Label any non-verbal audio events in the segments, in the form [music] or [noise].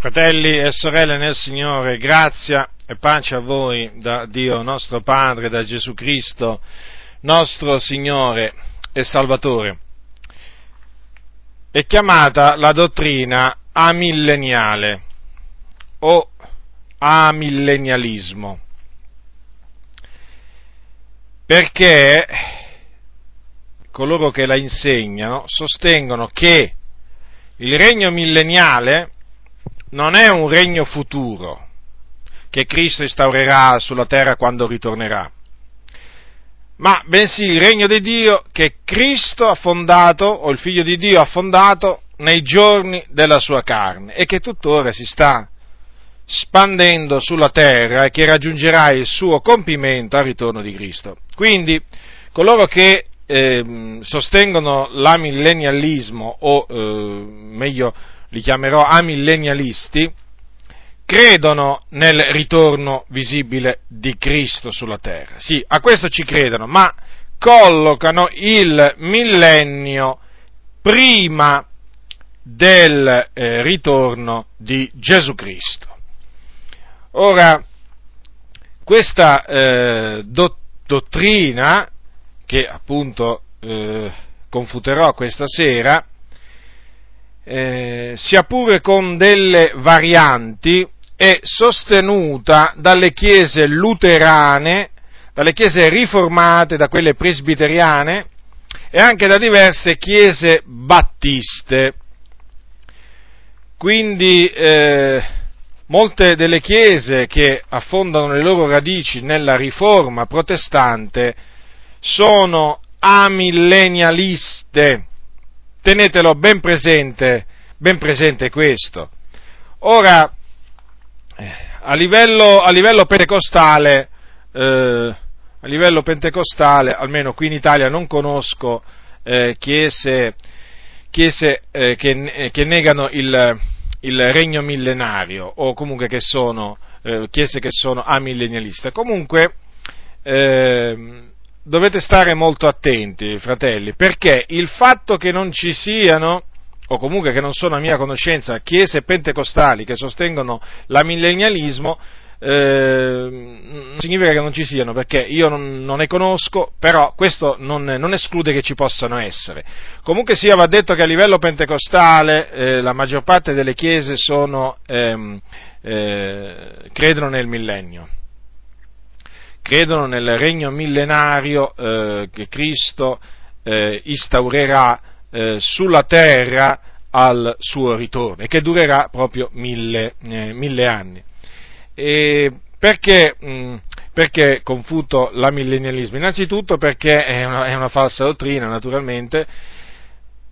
Fratelli e sorelle nel Signore, grazia e pace a voi da Dio nostro Padre, da Gesù Cristo, nostro Signore e Salvatore. È chiamata la dottrina amilleniale o amillennialismo, perché coloro che la insegnano sostengono che il regno milleniale non è un regno futuro che Cristo instaurerà sulla terra quando ritornerà, ma bensì il regno di Dio che Cristo ha fondato, o il figlio di Dio ha fondato nei giorni della sua carne e che tuttora si sta spandendo sulla terra e che raggiungerà il suo compimento al ritorno di Cristo. Quindi coloro che eh, sostengono l'amillennialismo o eh, meglio li chiamerò amillennialisti, credono nel ritorno visibile di Cristo sulla terra. Sì, a questo ci credono, ma collocano il millennio prima del eh, ritorno di Gesù Cristo. Ora, questa eh, do- dottrina, che appunto eh, confuterò questa sera, eh, sia pure con delle varianti, è sostenuta dalle chiese luterane, dalle chiese riformate, da quelle presbiteriane e anche da diverse chiese battiste. Quindi eh, molte delle chiese che affondano le loro radici nella riforma protestante sono amillennialiste tenetelo ben presente, ben presente questo. Ora, a livello, a livello pentecostale, eh, a livello pentecostale, almeno qui in Italia non conosco eh, chiese, chiese eh, che, eh, che, negano il, il, regno millenario o comunque che sono eh, chiese che sono amillennialiste. Comunque, eh, dovete stare molto attenti, fratelli, perché il fatto che non ci siano, o comunque che non sono a mia conoscenza, chiese pentecostali che sostengono l'amillennialismo, eh, non significa che non ci siano, perché io non, non ne conosco, però questo non, non, esclude che ci possano essere. Comunque sia, va detto che a livello pentecostale eh, la maggior parte delle chiese sono, ehm, eh, credono nel millennio credono nel regno millenario eh, che Cristo eh, instaurerà eh, sulla terra al suo ritorno e che durerà proprio mille, eh, mille anni. E perché, mh, mm, perché confuto l'amillennialismo? Innanzitutto perché è una, è una falsa dottrina, naturalmente,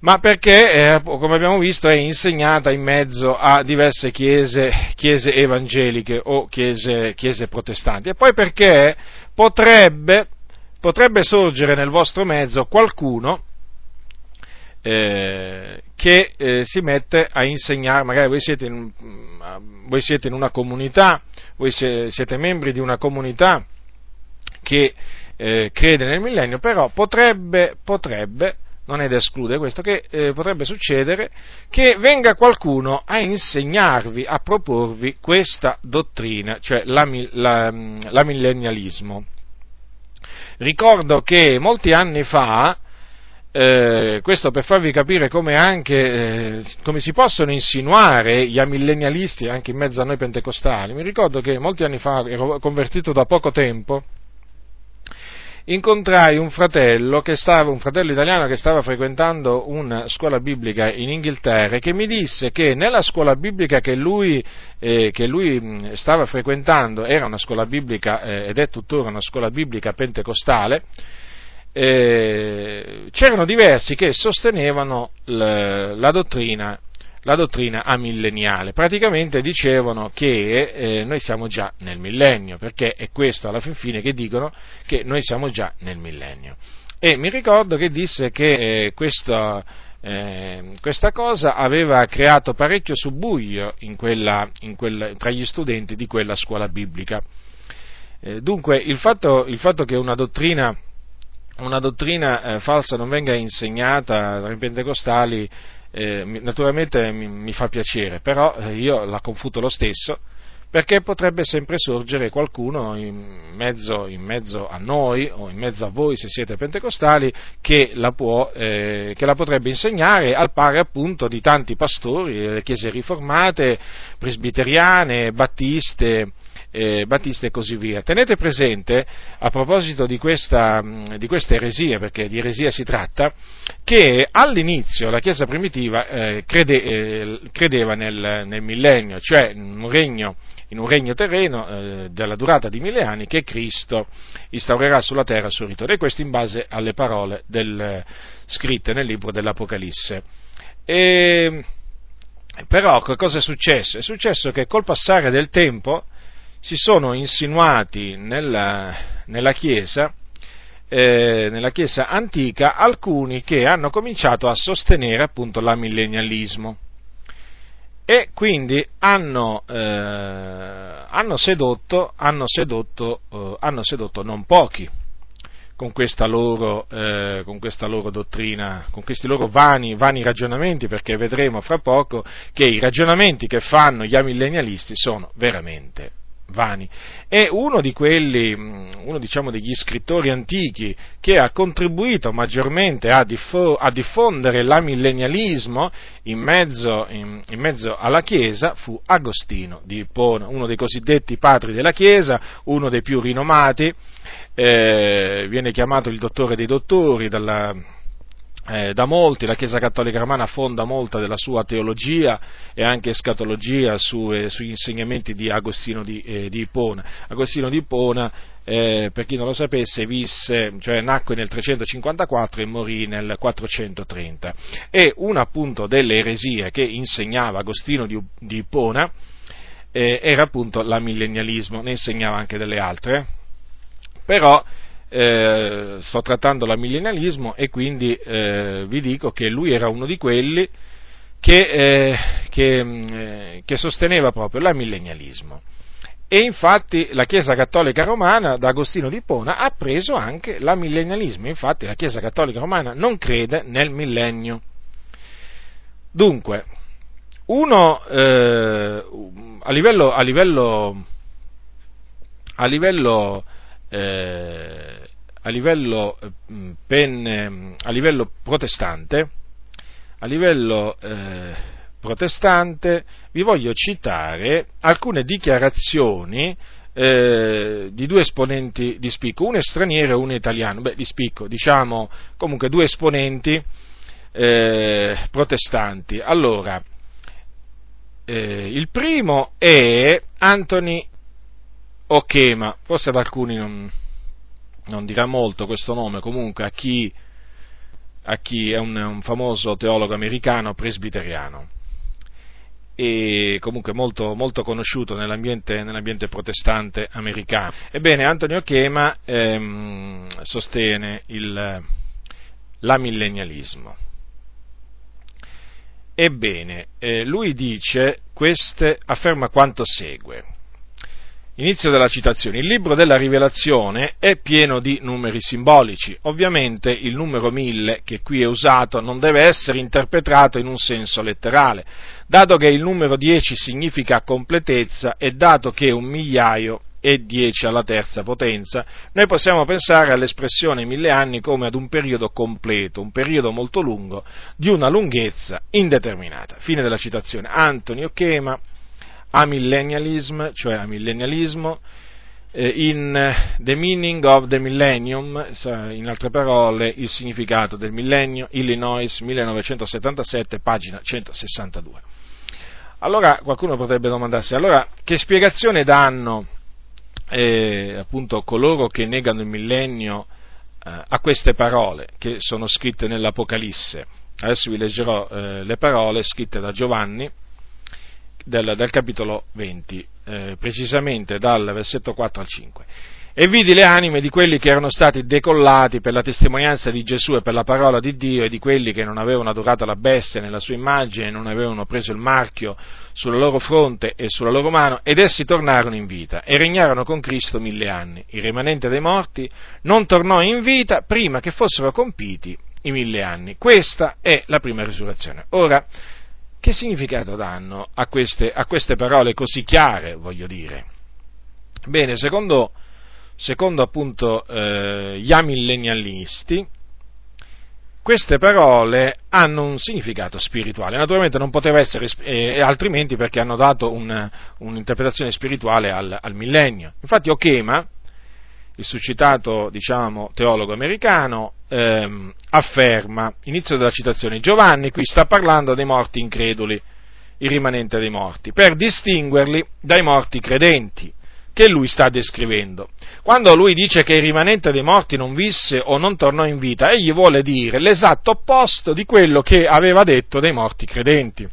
ma perché, eh, come abbiamo visto, è insegnata in mezzo a diverse chiese, chiese evangeliche o chiese, chiese, protestanti. E poi perché potrebbe, potrebbe sorgere nel vostro mezzo qualcuno eh, che eh, si mette a insegnare, magari voi siete in, voi siete in una comunità, voi siete membri di una comunità che eh, crede nel millennio, però potrebbe, potrebbe non è da escludere questo, che eh, potrebbe succedere che venga qualcuno a insegnarvi, a proporvi questa dottrina, cioè la, la, la millennialismo. Ricordo che molti anni fa, eh, questo per farvi capire come anche eh, come si possono insinuare gli amillennialisti anche in mezzo a noi pentecostali, mi ricordo che molti anni fa ero convertito da poco tempo incontrai un fratello, stava, un fratello italiano che stava frequentando una scuola biblica in Inghilterra e che mi disse che nella scuola biblica che lui, eh, che lui stava frequentando, era una scuola biblica eh, ed è tuttora una scuola biblica pentecostale, eh, c'erano diversi che sostenevano la, la dottrina la dottrina amilleniale. Praticamente dicevano che eh, noi siamo già nel millennio, perché è questo alla fin fine che dicono che noi siamo già nel millennio. E mi ricordo che disse che eh, questa, eh, questa, cosa aveva creato parecchio subbuglio in quella, in quella, tra gli studenti di quella scuola biblica. Eh, dunque il fatto, il fatto, che una dottrina, una dottrina eh, falsa non venga insegnata tra i pentecostali eh, naturalmente mi, mi, fa piacere, però eh, io la confuto lo stesso perché potrebbe sempre sorgere qualcuno in mezzo, in mezzo, a noi o in mezzo a voi se siete pentecostali che la, può, eh, che la potrebbe insegnare al pari appunto di tanti pastori delle chiese riformate, presbiteriane, battiste, eh, Battista e così via. Tenete presente, a proposito di questa, di questa, eresia, perché di eresia si tratta, che all'inizio la Chiesa primitiva eh, crede, eh, credeva nel, nel, millennio, cioè in un regno, in un regno terreno eh, della durata di mille anni che Cristo instaurerà sulla terra il suo ritorno, e questo in base alle parole del, scritte nel libro dell'Apocalisse. E, però cosa è successo? È successo che col passare del tempo si sono insinuati nella, nella Chiesa, eh, nella Chiesa antica, alcuni che hanno cominciato a sostenere appunto l'amillennialismo e quindi hanno, eh, hanno sedotto, hanno, sedotto, eh, hanno sedotto non pochi con questa loro, eh, con questa loro dottrina, con questi loro vani, vani, ragionamenti, perché vedremo fra poco che i ragionamenti che fanno gli amillennialisti sono veramente vani. È uno di quelli, mm, uno diciamo degli scrittori antichi che ha contribuito maggiormente a, diffo- a diffondere l'amillennialismo in mezzo, in, in mezzo, alla Chiesa fu Agostino di Ippona, uno dei cosiddetti padri della Chiesa, uno dei più rinomati, eh, viene chiamato il dottore dei dottori dalla, eh, da molti, la Chiesa Cattolica Romana fonda molta della sua teologia e anche escatologia su, eh, sugli insegnamenti di Agostino di, eh, di Ippona. Agostino di Ippona, eh, per chi non lo sapesse, visse, cioè nacque nel 354 e morì nel 430. E una appunto delle eresie che insegnava Agostino di, di Ippona eh, era appunto l'amillennialismo, ne insegnava anche delle altre, però eh, sto trattando l'amillennialismo e quindi eh, vi dico che lui era uno di quelli che, eh, che, mm, eh, che sosteneva proprio l'amillennialismo. E infatti la Chiesa Cattolica Romana, da Agostino di Pona, ha preso anche l'amillennialismo. Infatti la Chiesa Cattolica Romana non crede nel millennio. Dunque, uno eh, a livello, a livello, a livello eh, a, livello, eh, pen, a, livello, protestante, a livello eh, protestante vi voglio citare alcune dichiarazioni eh, di due esponenti di spicco, uno è straniero e uno è italiano, beh di spicco, diciamo comunque due esponenti eh, protestanti. Allora, eh, il primo è Anthony Okema, forse ad alcuni non, non dirà molto questo nome, comunque a chi, a chi è un, un, famoso teologo americano presbiteriano e comunque molto, molto conosciuto nell'ambiente, nell'ambiente, protestante americano. Ebbene, Antonio Chema ehm, sostiene il, l'amillennialismo. Ebbene, eh, lui dice, queste, afferma quanto segue. Inizio della citazione. Il libro della rivelazione è pieno di numeri simbolici. Ovviamente il numero 1000 che qui è usato non deve essere interpretato in un senso letterale, dato che il numero 10 significa completezza e dato che un migliaio è 10 alla terza potenza, noi possiamo pensare all'espressione mille anni come ad un periodo completo, un periodo molto lungo, di una lunghezza indeterminata. Fine della citazione. Antonio Chema amillennialism, cioè amillennialismo, eh, in eh, The Meaning of the Millennium, in altre parole il significato del millennio, Illinois 1977, pagina 162. Allora qualcuno potrebbe domandarsi, allora che spiegazione danno eh, appunto coloro che negano il millennio eh, a queste parole che sono scritte nell'Apocalisse? Adesso vi leggerò eh, le parole scritte da Giovanni, del, del capitolo 20, eh, precisamente dal versetto 4 al 5. E vidi le anime di quelli che erano stati decollati per la testimonianza di Gesù e per la parola di Dio e di quelli che non avevano adorato la bestia nella sua immagine e non avevano preso il marchio sulla loro fronte e sulla loro mano, ed essi tornarono in vita e regnarono con Cristo mille anni. Il rimanente dei morti non tornò in vita prima che fossero compiti i mille anni. Questa è la prima risurrezione. Ora, che significato danno a queste, a queste parole così chiare, voglio dire? Bene, secondo, secondo appunto eh, gli amillennialisti, queste parole hanno un significato spirituale. Naturalmente non poteva essere eh, altrimenti perché hanno dato un, un'interpretazione spirituale al, al, millennio. Infatti Okema, il suscitato diciamo, teologo americano, ehm, afferma, inizio della citazione, Giovanni qui sta parlando dei morti increduli, il rimanente dei morti, per distinguerli dai morti credenti che lui sta descrivendo. Quando lui dice che il rimanente dei morti non visse o non tornò in vita, egli vuole dire l'esatto opposto di quello che aveva detto dei morti credenti.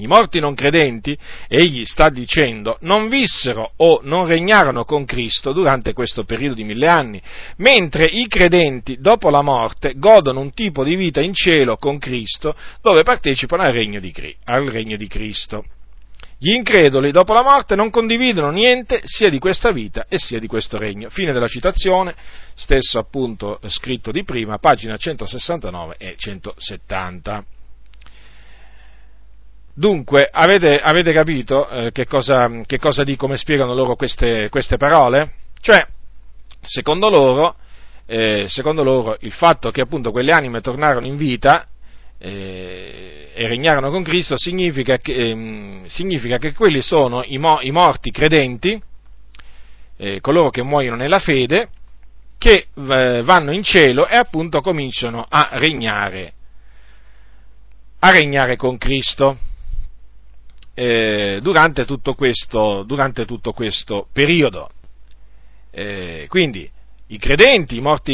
I morti non credenti, egli sta dicendo, non vissero o non regnarono con Cristo durante questo periodo di mille anni, mentre i credenti, dopo la morte, godono un tipo di vita in cielo con Cristo, dove partecipano al regno di, al regno di Cristo. Gli increduli dopo la morte non condividono niente sia di questa vita e sia di questo regno. Fine della citazione, stesso appunto scritto di prima, pagina 169 e 170. Dunque, avete, avete capito eh, che, cosa, che, cosa, dico, come spiegano loro queste, queste parole? Cioè, secondo loro, eh, secondo loro, il fatto che appunto quelle anime tornarono in vita eh, e regnarono con Cristo significa che, eh, significa che quelli sono i, mo- i morti credenti, eh, coloro che muoiono nella fede, che vanno in cielo e appunto cominciano a regnare, a regnare con Cristo. Eh, durante tutto, questo, durante, tutto questo, periodo. Eh, quindi i credenti, i, morti,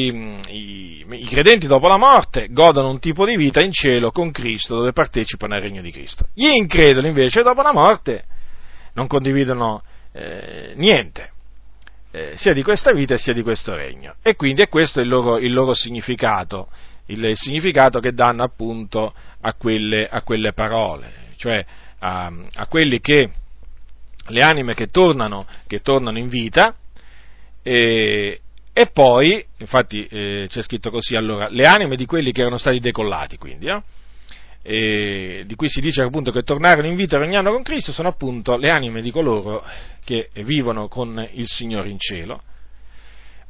i, i credenti dopo la morte godono un tipo di vita in cielo con Cristo, dove partecipano al regno di Cristo. Gli increduli invece dopo la morte non condividono eh, niente, eh, sia di questa vita sia di questo regno. E quindi è questo il loro, il loro significato, il, il, significato che danno appunto a quelle, a quelle parole, cioè a, a quelli che, le anime che tornano, che tornano in vita, e, e poi, infatti eh, c'è scritto così, allora, le anime di quelli che erano stati decollati, quindi, eh, di cui si dice appunto che tornarono in vita e regnano con Cristo, sono appunto le anime di coloro che vivono con il Signore in cielo,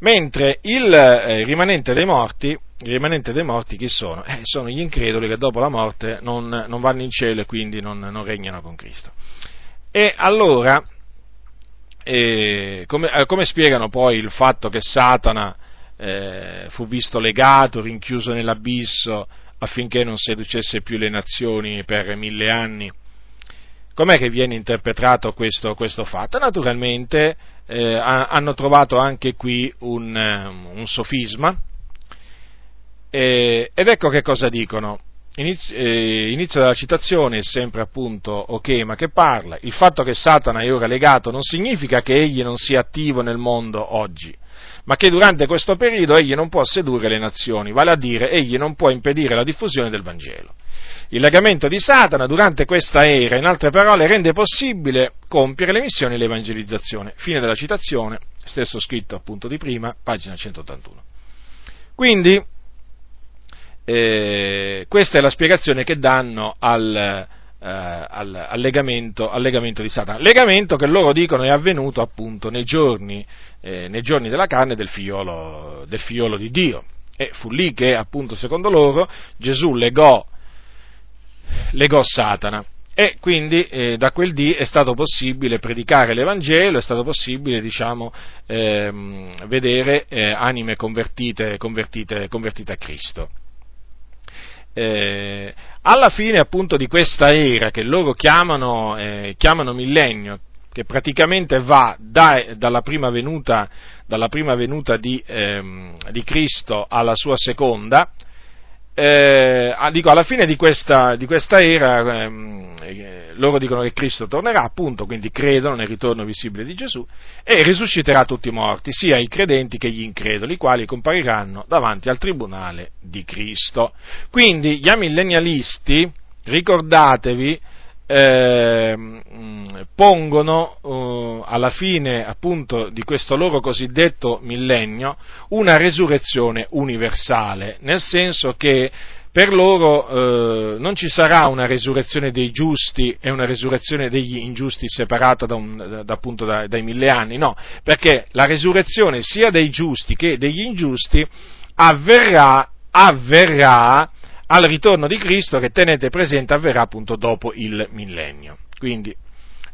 mentre il eh, rimanente dei morti, il rimanente dei morti chi sono? Eh, sono gli increduli che dopo la morte non, non vanno in cielo e quindi non, non regnano con Cristo. E allora, e come, eh, come, spiegano poi il fatto che Satana eh, fu visto legato, rinchiuso nell'abisso affinché non seducesse più le nazioni per mille anni? Com'è che viene interpretato questo, questo fatto? Naturalmente eh, hanno trovato anche qui un, un sofisma eh, ed ecco che cosa dicono. Inizio, eh, inizio della citazione sempre appunto Okema che parla, il fatto che Satana è ora legato non significa che egli non sia attivo nel mondo oggi, ma che durante questo periodo egli non può sedurre le nazioni, vale a dire egli non può impedire la diffusione del Vangelo. Il legamento di Satana durante questa era, in altre parole, rende possibile compiere le missioni e l'evangelizzazione. Fine della citazione, stesso scritto appunto di prima, pagina 181. Quindi, eh, questa è la spiegazione che danno al, eh, al, al, legamento, al, legamento, di Satana. Legamento che loro dicono è avvenuto appunto nei giorni, eh, nei giorni della carne del figliolo, del figliolo di Dio. E fu lì che, appunto, secondo loro, Gesù legò, legò Satana. E quindi eh, da quel dì è stato possibile predicare l'Evangelo, è stato possibile diciamo, ehm, vedere eh, anime convertite, convertite, convertite a Cristo eh, alla fine appunto di questa era che loro chiamano, eh, chiamano millennio, che praticamente va da, dalla prima venuta, dalla prima venuta di, ehm, di, Cristo alla sua seconda, eh, dico, alla fine di questa, di questa era ehm, eh, loro dicono che Cristo tornerà, appunto, quindi credono nel ritorno visibile di Gesù e risusciterà tutti i morti, sia i credenti che gli increduli, i quali compariranno davanti al tribunale di Cristo. Quindi gli amillennialisti, ricordatevi, eh, pongono eh, alla fine appunto di questo loro cosiddetto millennio una resurrezione universale, nel senso che per loro eh, non ci sarà una resurrezione dei giusti e una resurrezione degli ingiusti separata da un, da, appunto da, dai mille anni, no, perché la resurrezione sia dei giusti che degli ingiusti avverrà, avverrà al ritorno di Cristo che tenete presente avverrà appunto dopo il millennio. Quindi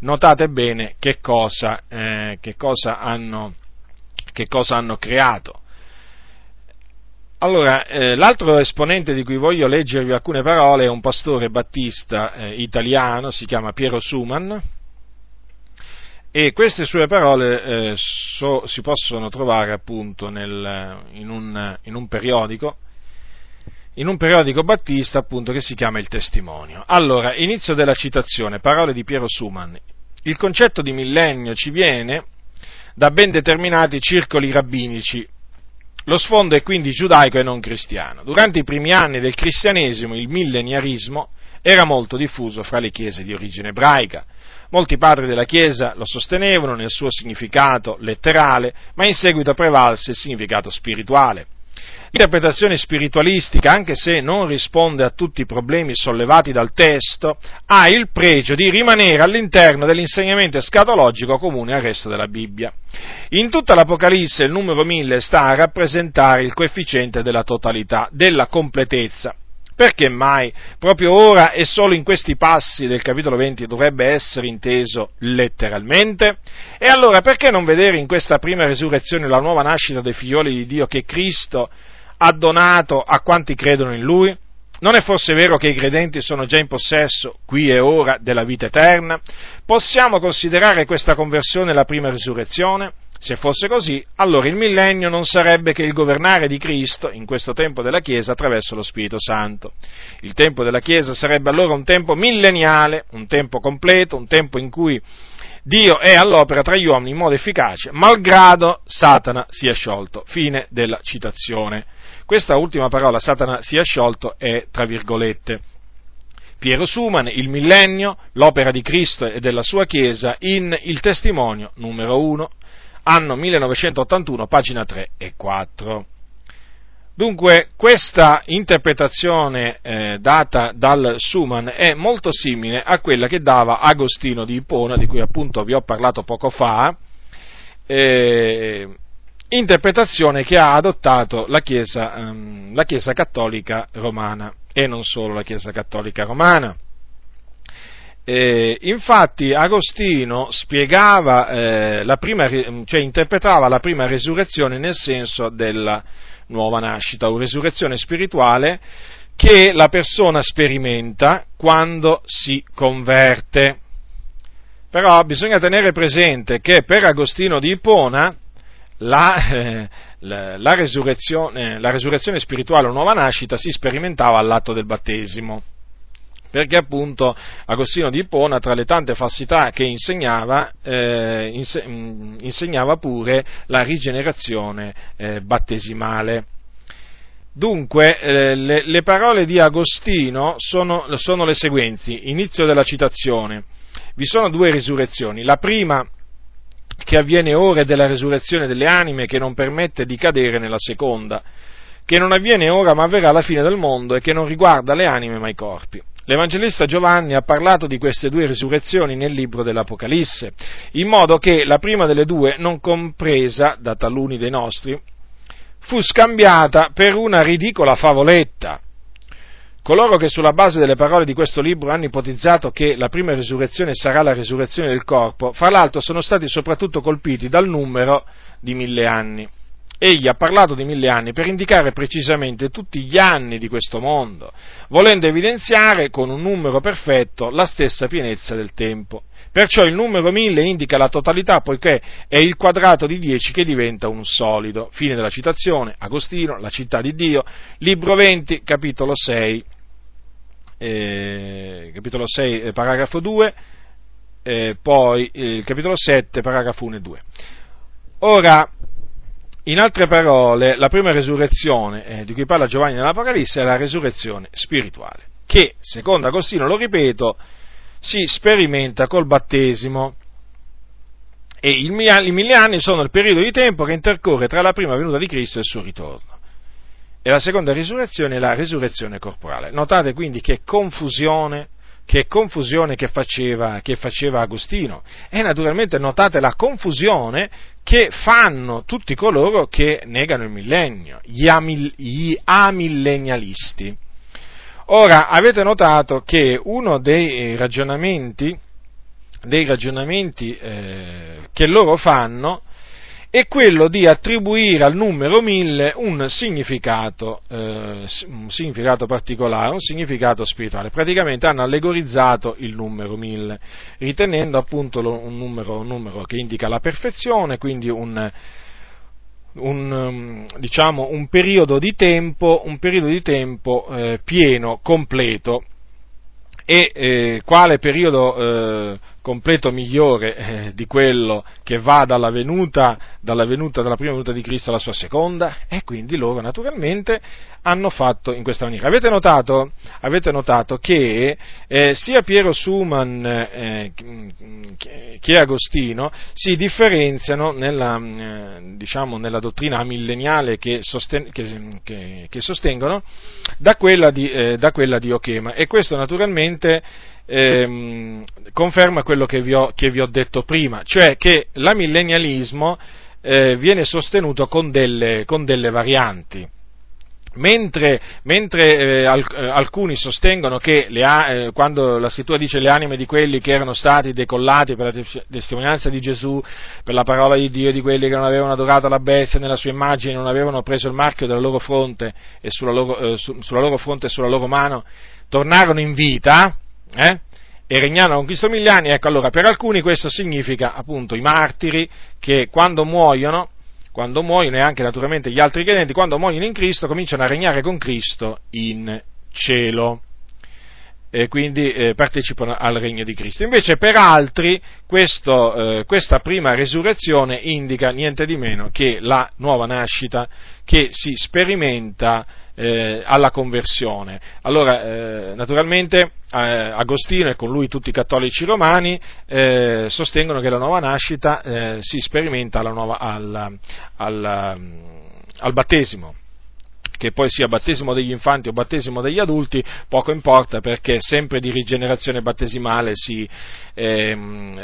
notate bene che cosa, eh, che cosa, hanno, che cosa hanno creato. Allora, eh, l'altro esponente di cui voglio leggervi alcune parole è un pastore battista eh, italiano, si chiama Piero Suman, e queste sue parole eh, so, si possono trovare appunto nel, in, un, in, un, periodico, in un periodico battista appunto che si chiama Il Testimonio. Allora, inizio della citazione, parole di Piero Suman. Il concetto di millennio ci viene da ben determinati circoli rabbinici lo sfondo è quindi giudaico e non cristiano. Durante i primi anni del cristianesimo il milleniarismo era molto diffuso fra le chiese di origine ebraica. Molti padri della Chiesa lo sostenevano nel suo significato letterale, ma in seguito prevalse il significato spirituale. L'interpretazione spiritualistica, anche se non risponde a tutti i problemi sollevati dal testo, ha il pregio di rimanere all'interno dell'insegnamento escatologico comune al resto della Bibbia. In tutta l'Apocalisse il numero 1000 sta a rappresentare il coefficiente della totalità, della completezza. Perché mai proprio ora e solo in questi passi del capitolo 20 dovrebbe essere inteso letteralmente? E allora perché non vedere in questa prima resurrezione la nuova nascita dei figlioli di Dio che Cristo ha donato a quanti credono in Lui? Non è forse vero che i credenti sono già in possesso, qui e ora, della vita eterna? Possiamo considerare questa conversione la prima risurrezione? Se fosse così, allora il millennio non sarebbe che il governare di Cristo in questo tempo della Chiesa attraverso lo Spirito Santo. Il tempo della Chiesa sarebbe allora un tempo milleniale, un tempo completo, un tempo in cui Dio è all'opera tra gli uomini in modo efficace, malgrado Satana sia sciolto. Fine della citazione. Questa ultima parola, Satana sia sciolto, è tra virgolette. Piero Suman, il millennio, l'opera di Cristo e della sua Chiesa in Il Testimonio numero 1, anno 1981, pagina 3 e 4. Dunque, questa interpretazione eh, data dal Suman è molto simile a quella che dava Agostino di Ippona, di cui appunto vi ho parlato poco fa, eh, interpretazione che ha adottato la Chiesa, ehm, la Chiesa Cattolica Romana e non solo la Chiesa Cattolica Romana. Eh, infatti Agostino spiegava eh, la prima, cioè interpretava la prima resurrezione nel senso della nuova nascita o resurrezione spirituale che la persona sperimenta quando si converte. Però bisogna tenere presente che per Agostino di Ippona la, eh, la, la, resurrezione, la resurrezione spirituale o nuova nascita si sperimentava all'atto del battesimo perché appunto Agostino di Ippona, tra le tante falsità che insegnava, eh, insegnava pure la rigenerazione eh, battesimale. Dunque, eh, le, le, parole di Agostino sono, sono le seguenti, inizio della citazione. Vi sono due risurrezioni. La prima che avviene ora della resurrezione delle anime che non permette di cadere nella seconda, che non avviene ora ma avverrà alla fine del mondo e che non riguarda le anime ma i corpi. L'Evangelista Giovanni ha parlato di queste due risurrezioni nel libro dell'Apocalisse, in modo che la prima delle due, non compresa da taluni dei nostri, fu scambiata per una ridicola favoletta, Coloro che sulla base delle parole di questo libro hanno ipotizzato che la prima risurrezione sarà la risurrezione del corpo, fra l'altro sono stati soprattutto colpiti dal numero di mille anni. Egli ha parlato di mille anni per indicare precisamente tutti gli anni di questo mondo, volendo evidenziare con un numero perfetto la stessa pienezza del tempo. Perciò il numero mille indica la totalità poiché è il quadrato di dieci che diventa un solido. Fine della citazione, Agostino, la città di Dio, libro 20, capitolo 6, eh, capitolo 6, eh, paragrafo 2, eh, poi il capitolo 7, paragrafo 1 e 2. Ora, in altre parole, la prima resurrezione eh, di cui parla Giovanni nell'Apocalisse è la resurrezione spirituale, che, secondo Agostino, lo ripeto, si sperimenta col battesimo. E i mille anni sono il periodo di tempo che intercorre tra la prima venuta di Cristo e il suo ritorno. E la seconda risurrezione è la risurrezione corporale. Notate quindi che confusione, che confusione che faceva, che faceva Agostino. E naturalmente notate la confusione che fanno tutti coloro che negano il millennio, gli, amil, gli amillennialisti. Ora, avete notato che uno dei ragionamenti, dei ragionamenti eh, che loro fanno è quello di attribuire al numero 1000 un significato, eh, un significato particolare, un significato spirituale. Praticamente hanno allegorizzato il numero 1000, ritenendo appunto un numero, un numero che indica la perfezione, quindi un, un, diciamo, un periodo di tempo, periodo di tempo eh, pieno, completo. E eh, quale periodo eh, completo migliore eh, di quello che va dalla venuta, dalla venuta, dalla prima venuta di Cristo alla sua seconda, e quindi loro naturalmente hanno fatto in questa maniera. Avete notato, avete notato che eh, sia Piero Suman eh, che Agostino si differenziano nella, eh, diciamo, nella dottrina milleniale che, sosten- che, che, che, sostengono da quella di, eh, da di Ochema e questo naturalmente ehm, conferma quello che vi, ho, che vi, ho, detto prima, cioè che l'amillennialismo eh, viene sostenuto con delle, con delle varianti. Mentre, mentre eh, eh, alcuni sostengono che a- eh, quando la scrittura dice le anime di quelli che erano stati decollati per la te- testimonianza di Gesù, per la parola di Dio, di quelli che non avevano adorato la bestia nella sua immagine, non avevano preso il marchio della loro fronte e sulla loro, eh, su- sulla loro fronte e sulla loro mano, tornarono in vita, eh? e regnarono con Cristo mille anni, ecco allora per alcuni questo significa appunto i martiri che quando muoiono, quando muoiono e anche naturalmente gli altri credenti, quando muoiono in Cristo cominciano a regnare con Cristo in cielo e quindi eh, partecipano al regno di Cristo. Invece per altri questo, eh, questa prima resurrezione indica niente di meno che la nuova nascita che si sperimenta eh, alla conversione. Allora, eh, naturalmente, eh, Agostino e con lui tutti i cattolici romani eh, sostengono che la nuova nascita eh, si sperimenta nuova, al, al, al battesimo che poi sia battesimo degli infanti o battesimo degli adulti, poco importa perché sempre di rigenerazione battesimale si, eh,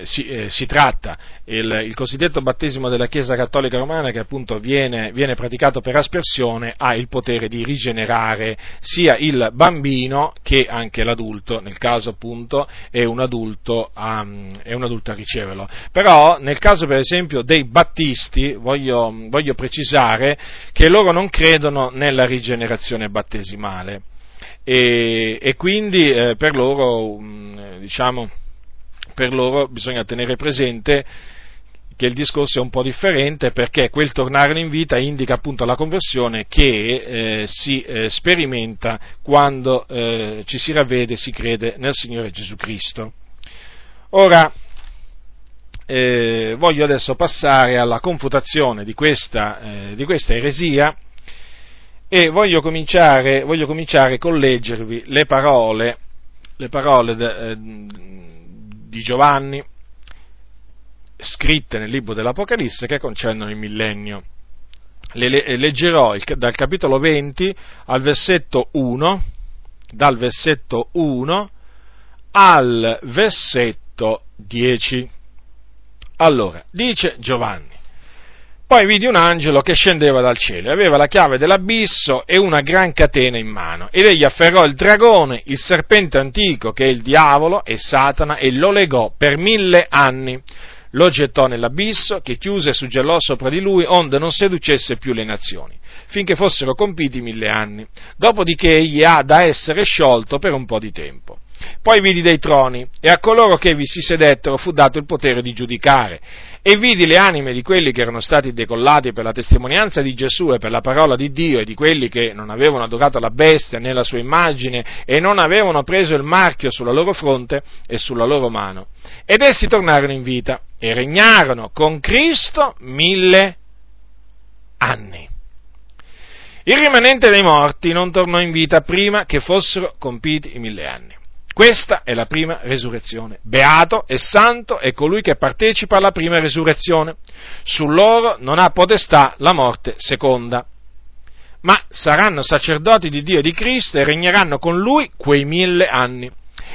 si, eh, si tratta. Il, il, cosiddetto battesimo della Chiesa Cattolica Romana, che appunto viene, viene, praticato per aspersione, ha il potere di rigenerare sia il bambino che anche l'adulto, nel caso appunto è un adulto a, è un adulto a riceverlo. Però nel caso per esempio dei battisti, voglio, voglio precisare che loro non credono nella rigenerazione battesimale e, e quindi eh, per loro, mm, diciamo, per loro bisogna tenere presente che il discorso è un po' differente perché quel tornare in vita indica appunto la conversione che eh, si eh, sperimenta quando eh, ci si ravvede e si crede nel Signore Gesù Cristo. Ora, eh, voglio adesso passare alla confutazione di questa, eh, di questa eresia e voglio cominciare, voglio cominciare con leggervi le parole, le parole de, eh, di Giovanni scritte nel libro dell'Apocalisse che concernono il millennio. Le, leggerò il, dal capitolo 20 al versetto 1, dal versetto 1 al versetto 10. Allora, dice Giovanni, poi vidi un angelo che scendeva dal cielo, aveva la chiave dell'abisso e una gran catena in mano, ed egli afferrò il dragone, il serpente antico, che è il diavolo e Satana, e lo legò per mille anni. Lo gettò nell'abisso, che chiuse e suggellò sopra di lui, onde non seducesse più le nazioni, finché fossero compiti mille anni. Dopodiché egli ha da essere sciolto per un po' di tempo. Poi vidi dei troni, e a coloro che vi si sedettero fu dato il potere di giudicare e vidi le anime di quelli che erano stati decollati per la testimonianza di Gesù e per la parola di Dio e di quelli che non avevano adorato la bestia né la sua immagine e non avevano preso il marchio sulla loro fronte e sulla loro mano. Ed essi tornarono in vita e regnarono con Cristo mille anni. Il rimanente dei morti non tornò in vita prima che fossero compiti i mille anni. Questa è la prima resurrezione. Beato e santo è colui che partecipa alla prima resurrezione. Su loro non ha potestà la morte seconda. Ma saranno sacerdoti di Dio e di Cristo e regneranno con lui quei mille anni.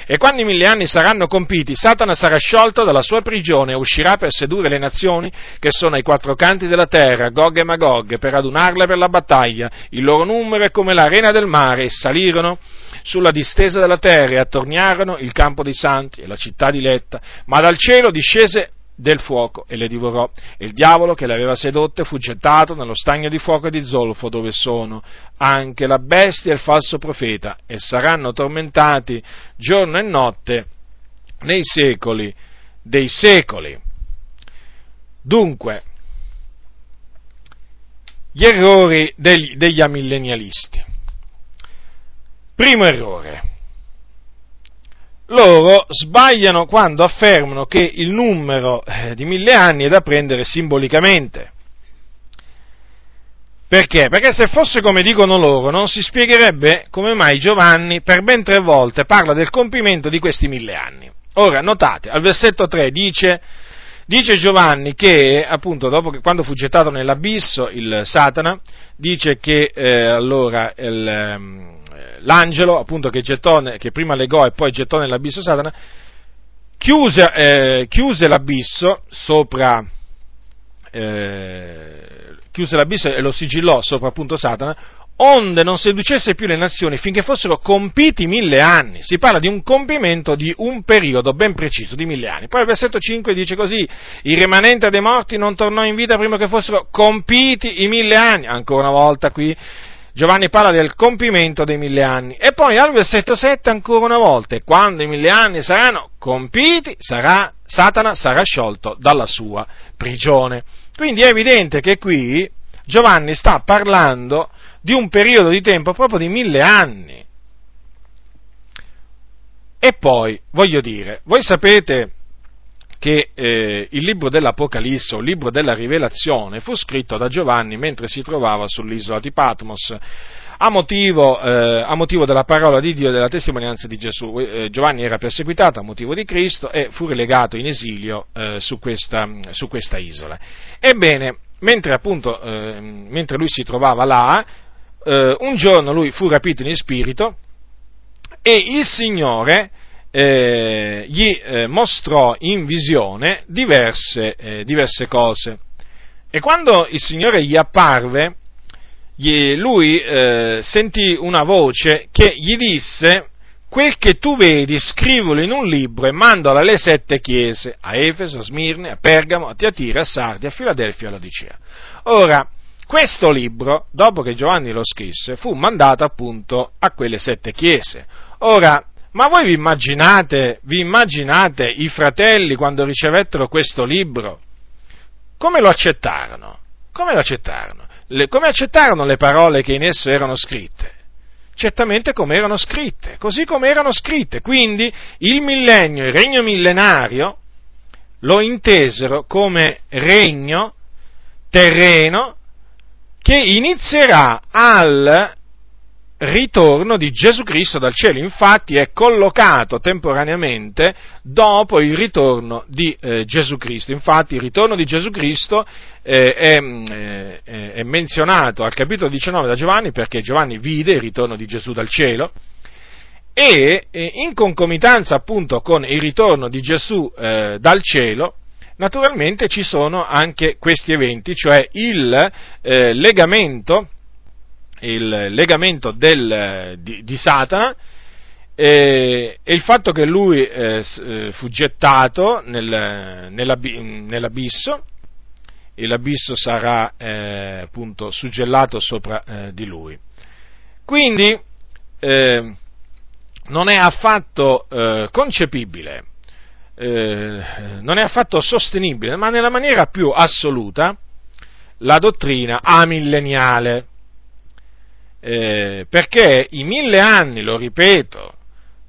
E quando i mille anni saranno compiti, Satana sarà sciolto dalla sua prigione e uscirà per sedurre le nazioni che sono ai quattro canti della terra, Gog e Magog, per adunarle per la battaglia. Il loro numero è come l'arena del mare e salirono sulla distesa della terra e attorniarono il campo dei santi e la città diletta. Ma dal cielo discese del fuoco e le divorò. E il diavolo che le aveva sedotte fu gettato nello stagno di fuoco e di zolfo dove sono anche la bestia e il falso profeta e saranno tormentati giorno e notte nei secoli dei secoli. Dunque, gli errori degli, degli amillennialisti. Primo errore loro sbagliano quando affermano che il numero eh, di mille anni è da prendere simbolicamente. Perché? Perché se fosse come dicono loro, non si spiegherebbe come mai Giovanni per ben tre volte parla del compimento di questi mille anni. Ora, notate, al versetto 3 dice, dice Giovanni che, appunto, dopo che, quando fu gettato nell'abisso il Satana, dice che eh, allora il, ehm, l'angelo, appunto, che, gettò, che, prima legò e poi gettò nell'abisso Satana, chiuse, eh, chiuse l'abisso sopra, eh, chiuse l'abisso e lo sigillò sopra appunto Satana, onde non seducesse più le nazioni finché fossero compiti mille anni. Si parla di un compimento di un periodo ben preciso, di mille anni. Poi il versetto 5 dice così, il rimanente dei morti non tornò in vita prima che fossero compiti i mille anni. Ancora una volta qui Giovanni parla del compimento dei mille anni. E poi al versetto 7 ancora una volta, quando i mille anni saranno compiti, sarà, Satana sarà sciolto dalla sua prigione. Quindi è evidente che qui Giovanni sta parlando di un periodo di tempo proprio di mille anni. E poi, voglio dire, voi sapete che eh, il libro dell'Apocalisse o il libro della Rivelazione fu scritto da Giovanni mentre si trovava sull'isola di Patmos a motivo, eh, a motivo della parola di Dio e della testimonianza di Gesù. Eh, Giovanni era perseguitato a motivo di Cristo e fu relegato in esilio eh, su questa, su, questa, isola. Ebbene, mentre, appunto, eh, mentre lui si trovava là, eh, un giorno lui fu rapito in spirito e il Signore eh, gli eh, mostrò in visione diverse, eh, diverse, cose. E quando il Signore gli apparve, gli, lui eh, sentì una voce che gli disse, quel che tu vedi scrivilo in un libro e mandalo alle sette chiese, a Efeso, a Smirne, a Pergamo, a Tiatira, a Sardi, a Filadelfia e a Lodicea. Ora, questo libro, dopo che Giovanni lo scrisse, fu mandato appunto a quelle sette chiese. Ora, ma voi vi immaginate, vi immaginate i fratelli quando ricevettero questo libro? Come lo accettarono? Come lo accettarono? Le, come accettarono le parole che in esso erano scritte? Certamente come erano scritte, così come erano scritte. Quindi il millennio, il regno millenario, lo intesero come regno terreno che inizierà al ritorno di Gesù Cristo dal cielo, infatti è collocato temporaneamente dopo il ritorno di eh, Gesù Cristo, infatti il ritorno di Gesù Cristo eh, è, eh, è, menzionato al capitolo 19 da Giovanni perché Giovanni vide il ritorno di Gesù dal cielo e in concomitanza appunto con il ritorno di Gesù eh, dal cielo, naturalmente ci sono anche questi eventi, cioè il eh, legamento il legamento del, di, di, Satana e, e, il fatto che lui eh, eh fu gettato nel, nell'abisso e l'abisso sarà eh, appunto suggellato sopra eh, di lui. Quindi eh, non è affatto eh, concepibile, non è affatto sostenibile, ma nella maniera più assoluta la dottrina amilleniale eh, perché i mille anni, lo ripeto,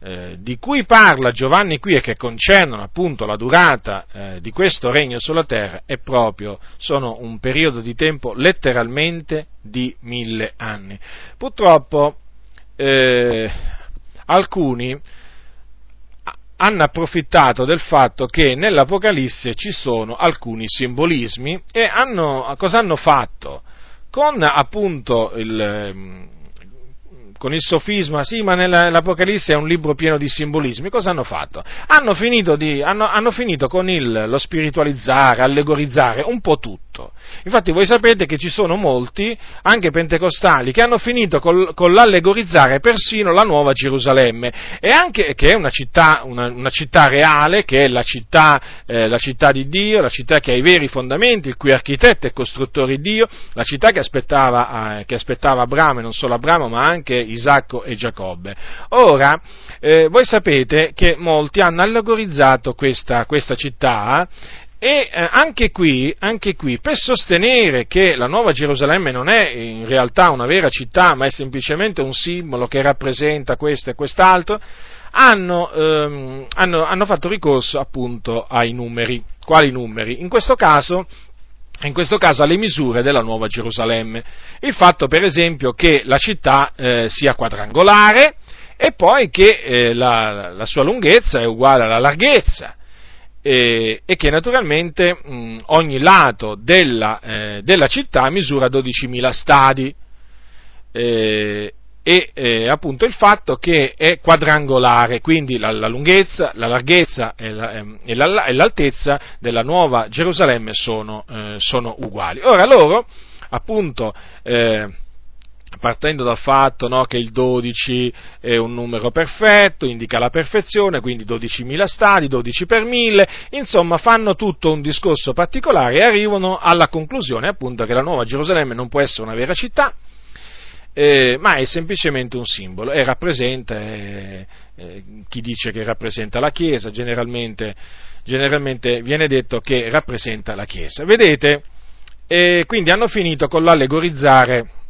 eh, di cui parla Giovanni qui e che concernono appunto la durata eh, di questo regno sulla terra è proprio, sono un periodo di tempo letteralmente di mille anni. Purtroppo eh, alcuni hanno approfittato del fatto che nell'Apocalisse ci sono alcuni simbolismi e hanno, cosa hanno fatto? Con appunto il, con il sofisma, sì, ma nell'Apocalisse è un libro pieno di simbolismi, cosa hanno fatto? Hanno finito, di, hanno, hanno finito con il, lo spiritualizzare, allegorizzare un po' tutto. Infatti voi sapete che ci sono molti, anche pentecostali, che hanno finito col, con l'allegorizzare persino la nuova Gerusalemme, e anche, che è una città, una, una città reale, che è la città, eh, la città, di Dio, la città che ha i veri fondamenti, il cui architetto e costruttore Dio, la città che aspettava, eh, che aspettava Abramo, e non solo Abramo, ma anche Isacco e Giacobbe. Ora, eh, voi sapete che molti hanno allegorizzato questa, questa città e eh, anche, qui, anche qui, per sostenere che la Nuova Gerusalemme non è in realtà una vera città, ma è semplicemente un simbolo che rappresenta questo e quest'altro, hanno, ehm, hanno, hanno fatto ricorso appunto ai numeri. Quali numeri? In questo caso in questo caso alle misure della Nuova Gerusalemme. Il fatto, per esempio, che la città eh, sia quadrangolare e poi che eh, la, la, sua lunghezza è uguale alla larghezza eh, e che naturalmente mh, ogni lato della, eh, della, città misura 12.000 stadi eh, e eh, appunto il fatto che è quadrangolare, quindi la, la lunghezza, la larghezza e, la, ehm, e, la, e, l'altezza della nuova Gerusalemme sono, eh, sono uguali. Ora loro, appunto, eh, partendo dal fatto no, che il 12 è un numero perfetto, indica la perfezione, quindi 12.000 stadi, 12 per 1000, insomma fanno tutto un discorso particolare e arrivano alla conclusione appunto che la nuova Gerusalemme non può essere una vera città, eh, ma è semplicemente un simbolo e rappresenta, eh, eh, chi dice che rappresenta la Chiesa, generalmente, generalmente, viene detto che rappresenta la Chiesa. Vedete, quindi hanno finito con l'allegorizzare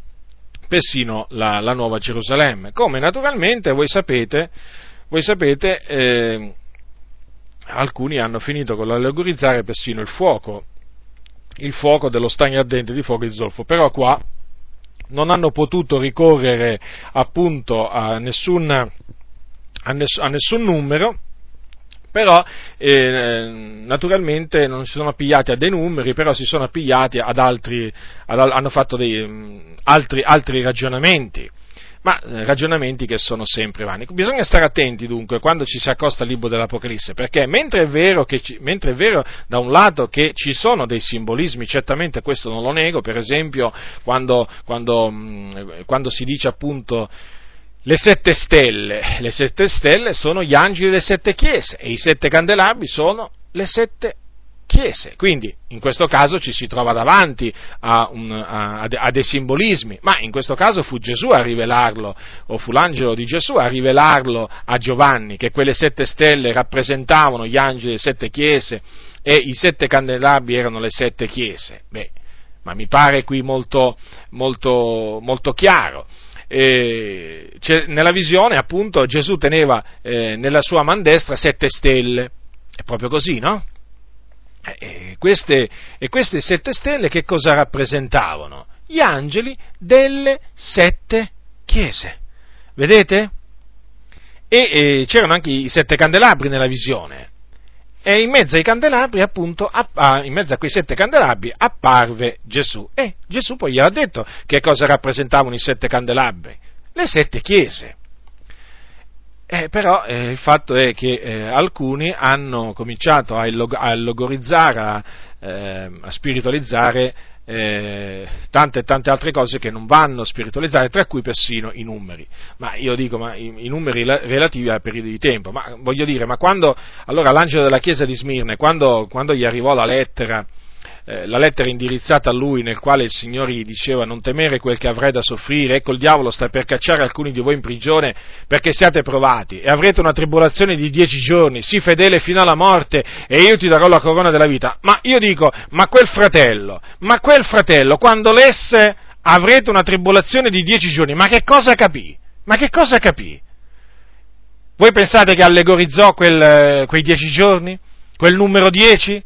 persino la, la, Nuova Gerusalemme, come naturalmente voi sapete, voi sapete eh, alcuni hanno finito con l'allegorizzare persino il fuoco, il fuoco dello stagno ardente di fuoco di zolfo, però qua non hanno potuto ricorrere appunto a nessun, a ness, a nessun numero, però eh, naturalmente non si sono appigliati a dei numeri, però si sono appigliati ad altri, ad, hanno fatto dei, mm, altri, altri ragionamenti ma eh, ragionamenti che sono sempre vani. Bisogna stare attenti dunque quando ci si accosta al libro dell'Apocalisse, perché mentre è vero, ci, mentre è vero da un lato che ci sono dei simbolismi, certamente questo non lo nego, per esempio quando, quando, mm, quando si dice appunto le sette stelle, le sette stelle sono gli angeli delle sette chiese e i sette candelabri sono le sette chiese. Quindi in questo caso ci si trova davanti a, un, a, a, dei simbolismi, ma in questo caso fu Gesù a rivelarlo, o fu l'angelo di Gesù a rivelarlo a Giovanni, che quelle sette stelle rappresentavano gli angeli delle sette chiese e i sette candelabri erano le sette chiese. Beh, ma mi pare qui molto, molto, molto chiaro. Eh, nella visione, appunto, Gesù teneva eh, nella sua man destra sette stelle. È proprio così, no? Eh, e queste, e queste sette stelle che cosa rappresentavano? Gli angeli delle sette chiese. Vedete? E, e c'erano anche i sette candelabri nella visione. E in mezzo ai candelabri, appunto, in mezzo a quei sette candelabri apparve Gesù. E Gesù poi gli ha detto che cosa rappresentavano i sette candelabri. Le sette chiese. Eh, però eh, il fatto è che eh, alcuni hanno cominciato a, illog- a logorizzare, a, ehm, a spiritualizzare eh, tante e tante altre cose che non vanno spiritualizzate, tra cui persino i numeri. Ma io dico, ma i, i numeri la- relativi a periodi di tempo, ma voglio dire, ma quando, allora l'angelo della chiesa di Smirne, quando, quando gli arrivò la lettera, eh, la lettera indirizzata a lui nel quale il Signore gli diceva non temere quel che avrai da soffrire, ecco il diavolo sta per cacciare alcuni di voi in prigione perché siate provati e avrete una tribolazione di dieci giorni, sii fedele fino alla morte e io ti darò la corona della vita. Ma io dico, ma quel fratello, ma quel fratello quando lesse avrete una tribolazione di dieci giorni, ma che cosa capì? Ma che cosa capì? Voi pensate che allegorizzò quel, quei dieci giorni? Quel numero dieci?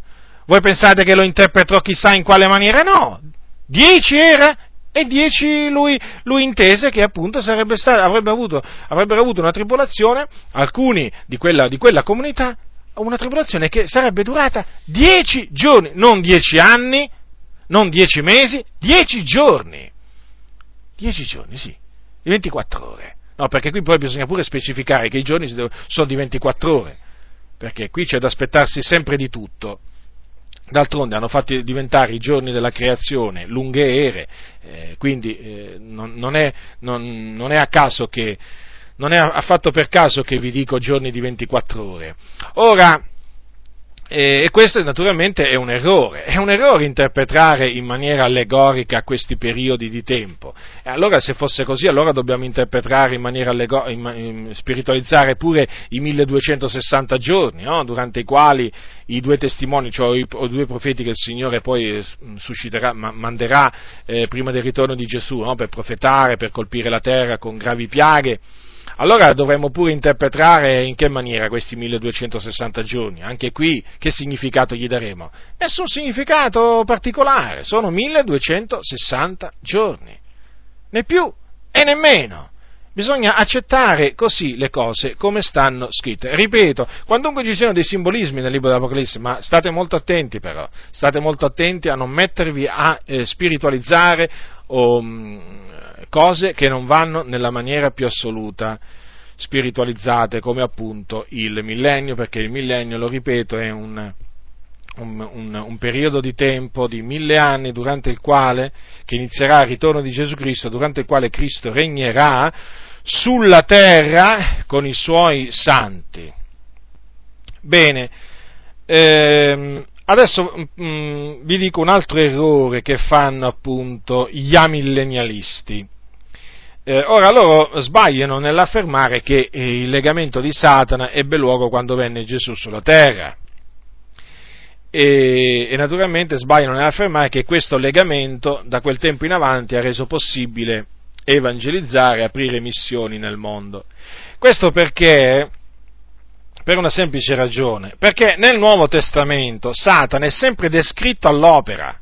Voi pensate che lo interpretò chissà in quale maniera? No, dieci era E dieci lui, lui intese che appunto stato, avrebbe avuto, avrebbero avuto una tribolazione, alcuni di quella, di quella comunità, una tribolazione che sarebbe durata dieci giorni, non dieci anni, non dieci mesi, dieci giorni. Dieci giorni, sì, di 24 ore. No, perché qui poi bisogna pure specificare che i giorni sono di 24 ore, perché qui c'è da aspettarsi sempre di tutto. D'altronde hanno fatto diventare i giorni della creazione lunghe ere, eh, quindi eh, non, non, è, non, non, è, a caso che, non è affatto per caso che vi dico giorni di 24 ore. Ora, e questo naturalmente è un errore, è un errore interpretare in maniera allegorica questi periodi di tempo. E allora se fosse così, allora dobbiamo interpretare in maniera allegorica, spiritualizzare pure i 1260 giorni, no? durante i quali i due testimoni, cioè i, i, due profeti che il Signore poi susciterà, manderà eh, prima del ritorno di Gesù, no? per profetare, per colpire la terra con gravi piaghe, allora dovremmo pure interpretare in che maniera questi 1260 giorni. Anche qui che significato gli daremo? Nessun significato particolare, sono 1260 giorni, né più e né meno. Bisogna accettare così le cose come stanno scritte. Ripeto, quandunque ci siano dei simbolismi nel libro dell'Apocalisse, ma state molto attenti però, state molto attenti a non mettervi a eh, spiritualizzare o, mm, cose che non vanno nella maniera più assoluta spiritualizzate come appunto il millennio, perché il millennio, lo ripeto, è un, un, un, un, periodo di tempo di mille anni durante il quale, che inizierà il ritorno di Gesù Cristo, durante il quale Cristo regnerà sulla terra con i suoi santi. Bene, ehm, adesso mh, mm, vi dico un altro errore che fanno appunto gli amillennialisti. Eh, ora loro sbagliano nell'affermare che eh, il legamento di Satana ebbe luogo quando venne Gesù sulla terra. E, e, naturalmente sbagliano nell'affermare che questo legamento da quel tempo in avanti ha reso possibile evangelizzare, aprire missioni nel mondo. Questo perché, per una semplice ragione, perché nel Nuovo Testamento Satana è sempre descritto all'opera,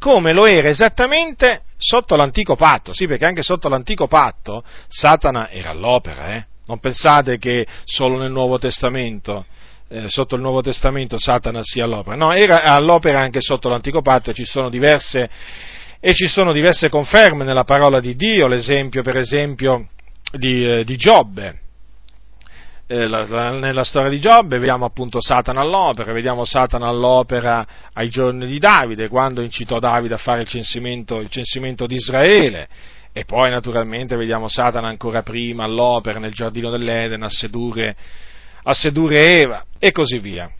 come lo era esattamente sotto l'antico patto, sì perché anche sotto l'antico patto Satana era all'opera, eh? non pensate che solo nel Nuovo Testamento, eh, sotto il Nuovo Testamento Satana sia all'opera, no, era all'opera anche sotto l'antico patto e ci sono diverse, conferme nella parola di Dio, l'esempio per esempio di, eh, di Giobbe, nella storia di Giobbe vediamo appunto Satana all'opera, vediamo Satana all'opera ai giorni di Davide, quando incitò Davide a fare il censimento, il censimento di Israele, e poi naturalmente vediamo Satana ancora prima all'opera nel giardino dell'Eden a sedurre, a sedurre Eva e così via.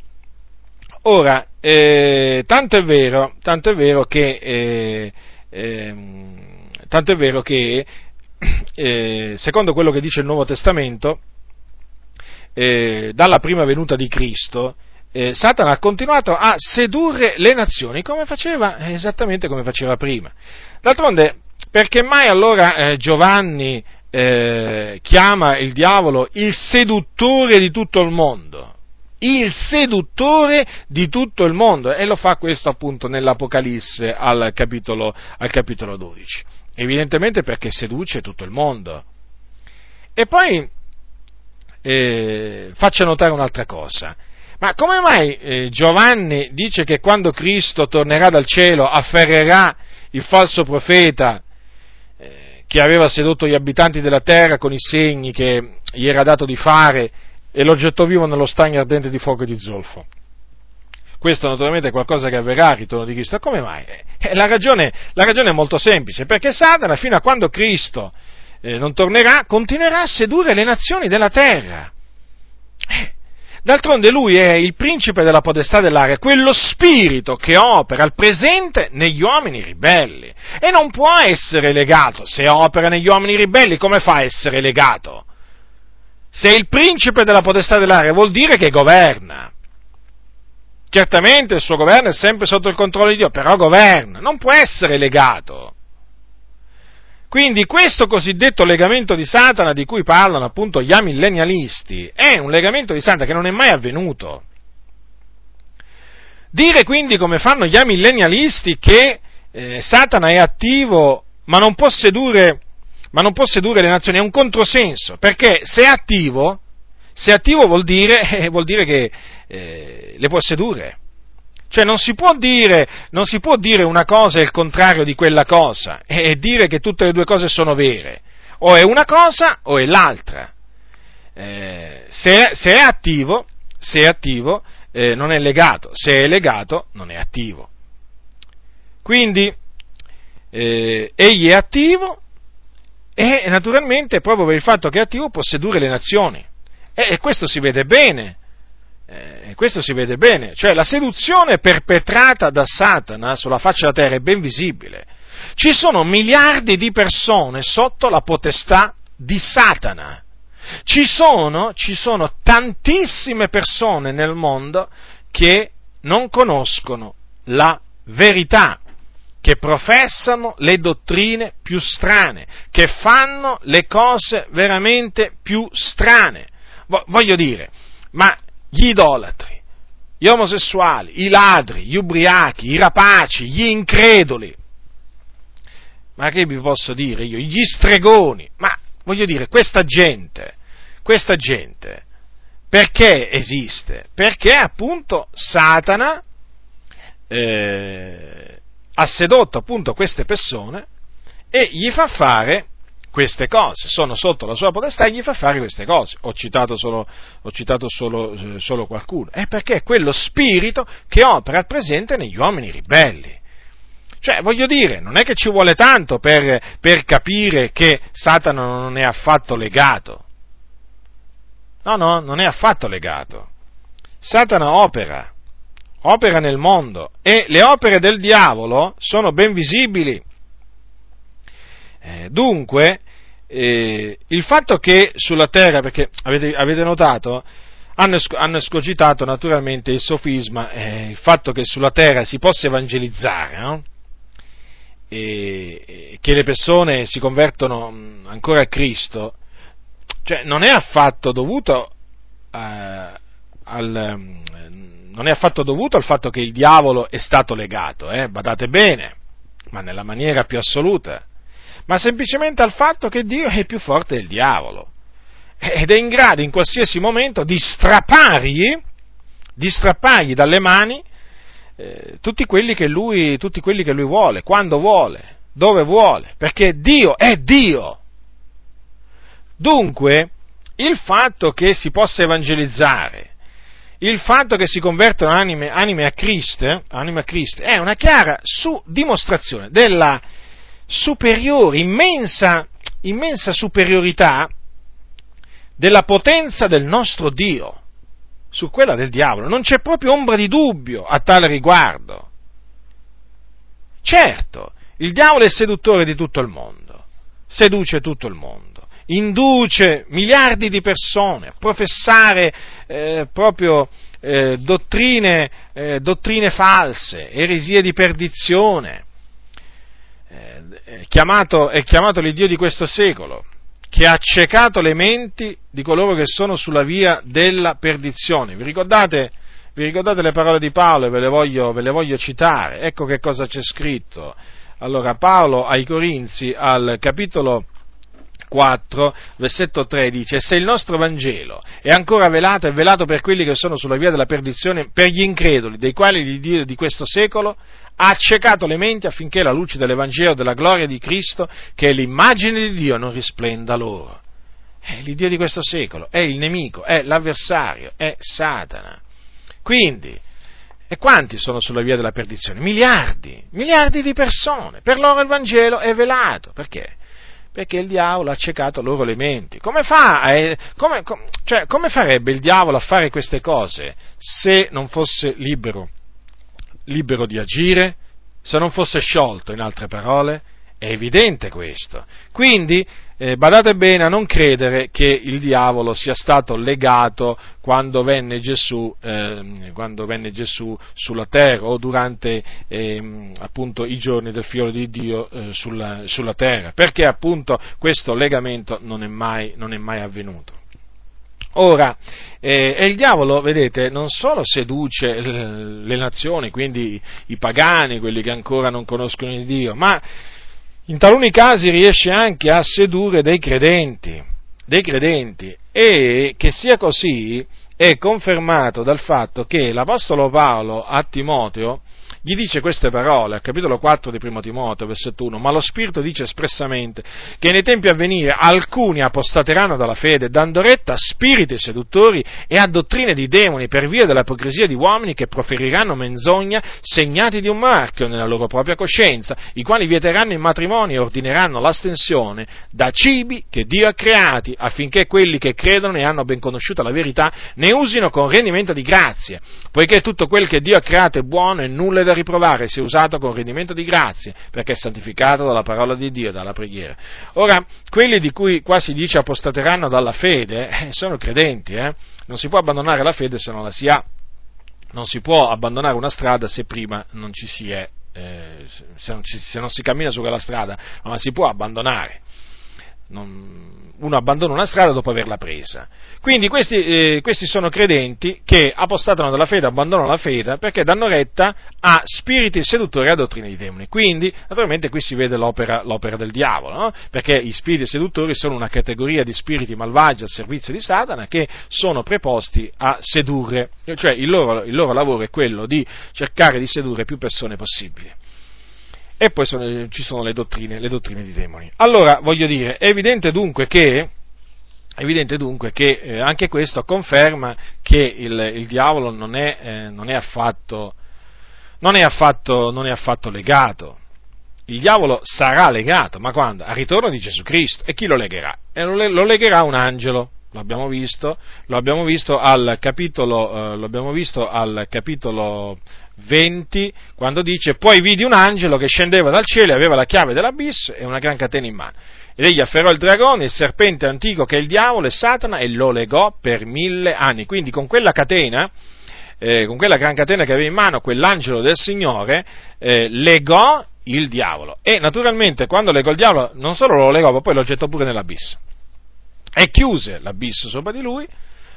Ora, eh, tanto, è vero, tanto è vero che, eh, eh, tanto è vero che eh, secondo quello che dice il Nuovo Testamento, eh, dalla prima venuta di Cristo, eh, Satana ha continuato a sedurre le nazioni come faceva, esattamente come faceva prima. D'altronde, perché mai allora eh, Giovanni eh, chiama il diavolo il seduttore di tutto il mondo? Il seduttore di tutto il mondo e lo fa questo appunto nell'Apocalisse al capitolo, al capitolo 12. Evidentemente perché seduce tutto il mondo. E poi eh, faccia notare un'altra cosa. Ma come mai eh, Giovanni dice che quando Cristo tornerà dal cielo afferrerà il falso profeta eh, che aveva sedotto gli abitanti della terra con i segni che gli era dato di fare e lo gettò vivo nello stagno ardente di fuoco e di zolfo? Questo naturalmente è qualcosa che avverrà al ritorno di Cristo. Come mai? Eh, la, ragione, la ragione è molto semplice, perché Satana fino a quando Cristo eh, non tornerà, continuerà a sedurre le nazioni della terra. Eh, d'altronde lui è il principe della potestà dell'aria, quello spirito che opera al presente negli uomini ribelli e non può essere legato. Se opera negli uomini ribelli, come fa a essere legato? Se è il principe della potestà dell'aria vuol dire che governa. Certamente il suo governo è sempre sotto il controllo di Dio, però governa, non può essere legato. Quindi questo cosiddetto legamento di Satana di cui parlano appunto gli amillennialisti è un legamento di Satana che non è mai avvenuto. Dire quindi come fanno gli amillennialisti che eh, Satana è attivo ma non può sedurre, ma non può sedurre le nazioni, è un controsenso, perché se è attivo, se è attivo vuol dire, eh, [laughs] vuol dire che eh, le può sedurre. Cioè non si, dire, non si può dire, una cosa e il contrario di quella cosa e dire che tutte le due cose sono vere. O è una cosa o è l'altra. Eh, se, se, è attivo, se è attivo eh, non è legato, se è legato non è attivo. Quindi eh, egli è attivo e naturalmente proprio per il fatto che è attivo può sedurre le nazioni. E, e questo si vede bene. Eh, questo si vede bene, cioè la seduzione perpetrata da Satana sulla faccia della terra è ben visibile. Ci sono miliardi di persone sotto la potestà di Satana. Ci sono, ci sono tantissime persone nel mondo che non conoscono la verità, che professano le dottrine più strane, che fanno le cose veramente più strane. Voglio dire, ma gli idolatri, gli omosessuali, i ladri, gli ubriachi, i rapaci, gli increduli, ma che vi posso dire io? Gli stregoni, ma voglio dire, questa gente, questa gente, perché esiste? Perché appunto Satana eh, ha sedotto appunto queste persone e gli fa fare queste cose, sono sotto la sua potestà e gli fa fare queste cose. Ho citato solo, ho citato solo, eh, solo qualcuno. È perché è quello spirito che opera al presente negli uomini ribelli. Cioè, voglio dire, non è che ci vuole tanto per, per capire che Satana non è affatto legato. No, no, non è affatto legato. Satana opera, opera nel mondo e le opere del diavolo sono ben visibili. Eh, dunque, eh, il fatto che sulla terra, perché avete, avete notato, hanno, hanno, escogitato naturalmente il sofisma, eh, il fatto che sulla terra si possa evangelizzare, no? e, che le persone si convertono mm, ancora a Cristo, cioè non è affatto dovuto eh, al, mm, non è affatto dovuto al fatto che il diavolo è stato legato, eh, badate bene, ma nella maniera più assoluta, ma semplicemente al fatto che Dio è più forte del diavolo ed è in grado in qualsiasi momento di strappargli, di strappargli dalle mani eh, tutti, quelli lui, tutti quelli che lui vuole, quando vuole, dove vuole, perché Dio è Dio. Dunque, il fatto che si possa evangelizzare, il fatto che si convertono anime, anime, a, Cristo, anime a Cristo, è una chiara su, dimostrazione della superiore, immensa, immensa superiorità della potenza del nostro Dio su quella del diavolo. Non c'è proprio ombra di dubbio a tale riguardo. Certo, il diavolo è seduttore di tutto il mondo, seduce tutto il mondo, induce miliardi di persone a professare eh, proprio eh, dottrine, eh, dottrine, false, eresie di perdizione. Eh, è chiamato, è chiamato l'Iddio di questo secolo, che ha accecato le menti di coloro che sono sulla via della perdizione. Vi ricordate, vi ricordate le parole di Paolo e ve le, voglio, ve le voglio citare? Ecco che cosa c'è scritto. Allora, Paolo ai Corinzi, al capitolo 4, versetto 3 dice, se il nostro Vangelo è ancora velato, è velato per quelli che sono sulla via della perdizione, per gli increduli, dei quali il Dio di questo secolo ha accecato le menti affinché la luce dell'Evangelo della gloria di Cristo, che è l'immagine di Dio, non risplenda loro. È l'Iddio di questo secolo, è il nemico, è l'avversario, è Satana. Quindi, e quanti sono sulla via della perdizione? Miliardi, miliardi di persone. Per loro il Vangelo è velato. Perché? Perché il diavolo ha accecato loro le menti. Come, fa, eh, come, com, cioè, come farebbe il diavolo a fare queste cose se non fosse libero libero di agire, se non fosse sciolto, in altre parole, è evidente questo. Quindi, eh, badate bene a non credere che il diavolo sia stato legato quando venne Gesù, eh, quando venne Gesù sulla terra o durante eh, appunto i giorni del figlio di Dio eh, sulla, sulla, terra, perché appunto questo legamento non è mai, non è mai avvenuto. Ora, eh, e il diavolo, vedete, non solo seduce le nazioni, quindi i pagani, quelli che ancora non conoscono il Dio, ma in taluni casi riesce anche a sedurre dei credenti, dei credenti, e che sia così è confermato dal fatto che l'Apostolo Paolo a Timoteo gli dice queste parole, al capitolo 4 di Primo Timoteo, versetto 1, ma lo Spirito dice espressamente che nei tempi a venire alcuni apostateranno dalla fede, dando retta a spiriti seduttori e a dottrine di demoni per via dell'ipocrisia di uomini che proferiranno menzogna segnati di un marchio nella loro propria coscienza, i quali vieteranno il matrimonio e ordineranno l'astensione da cibi che Dio ha creati, affinché quelli che credono e hanno ben conosciuta la verità ne usino con rendimento di grazie, poiché tutto quel che Dio ha creato è buono e nulla è da riprovare sia usato con rendimento di grazie, perché è santificato dalla parola di Dio, dalla preghiera. Ora, quelli di cui qua si dice apostateranno dalla fede, eh, sono credenti, eh? non si può abbandonare la fede se non la si ha, non si può abbandonare una strada se prima non ci si è, eh, se, non ci, se non si cammina su quella strada, la si può abbandonare non, uno abbandona una strada dopo averla presa. Quindi questi, eh, questi, sono credenti che apostatano dalla fede, abbandonano la fede perché danno retta a spiriti seduttori e a dottrine di demoni. Quindi, naturalmente, qui si vede l'opera, l'opera del diavolo, no? perché i spiriti seduttori sono una categoria di spiriti malvagi al servizio di Satana che sono preposti a sedurre, cioè il loro, il loro lavoro è quello di cercare di sedurre più persone possibili. E poi sono, ci sono le dottrine, le dottrine di demoni. Allora, voglio dire, è evidente dunque che evidente dunque che eh, anche questo conferma che il, il diavolo non è, eh, non, è affatto, non, è affatto, non è, affatto, legato. Il diavolo sarà legato, ma quando? Al ritorno di Gesù Cristo. E chi lo legherà? E lo, legherà un angelo. Lo abbiamo visto, lo abbiamo visto al capitolo, eh, lo abbiamo visto al capitolo 20, quando dice, poi vidi un angelo che scendeva dal cielo e aveva la chiave dell'abisso e una gran catena in mano. Ed egli afferrò il dragone, il serpente antico che è il diavolo e Satana e lo legò per mille anni. Quindi con quella catena, eh, con quella gran catena che aveva in mano quell'angelo del Signore, eh, legò il diavolo. E naturalmente quando legò il diavolo non solo lo legò, ma poi lo gettò pure nell'abisso. E chiuse l'abisso sopra di lui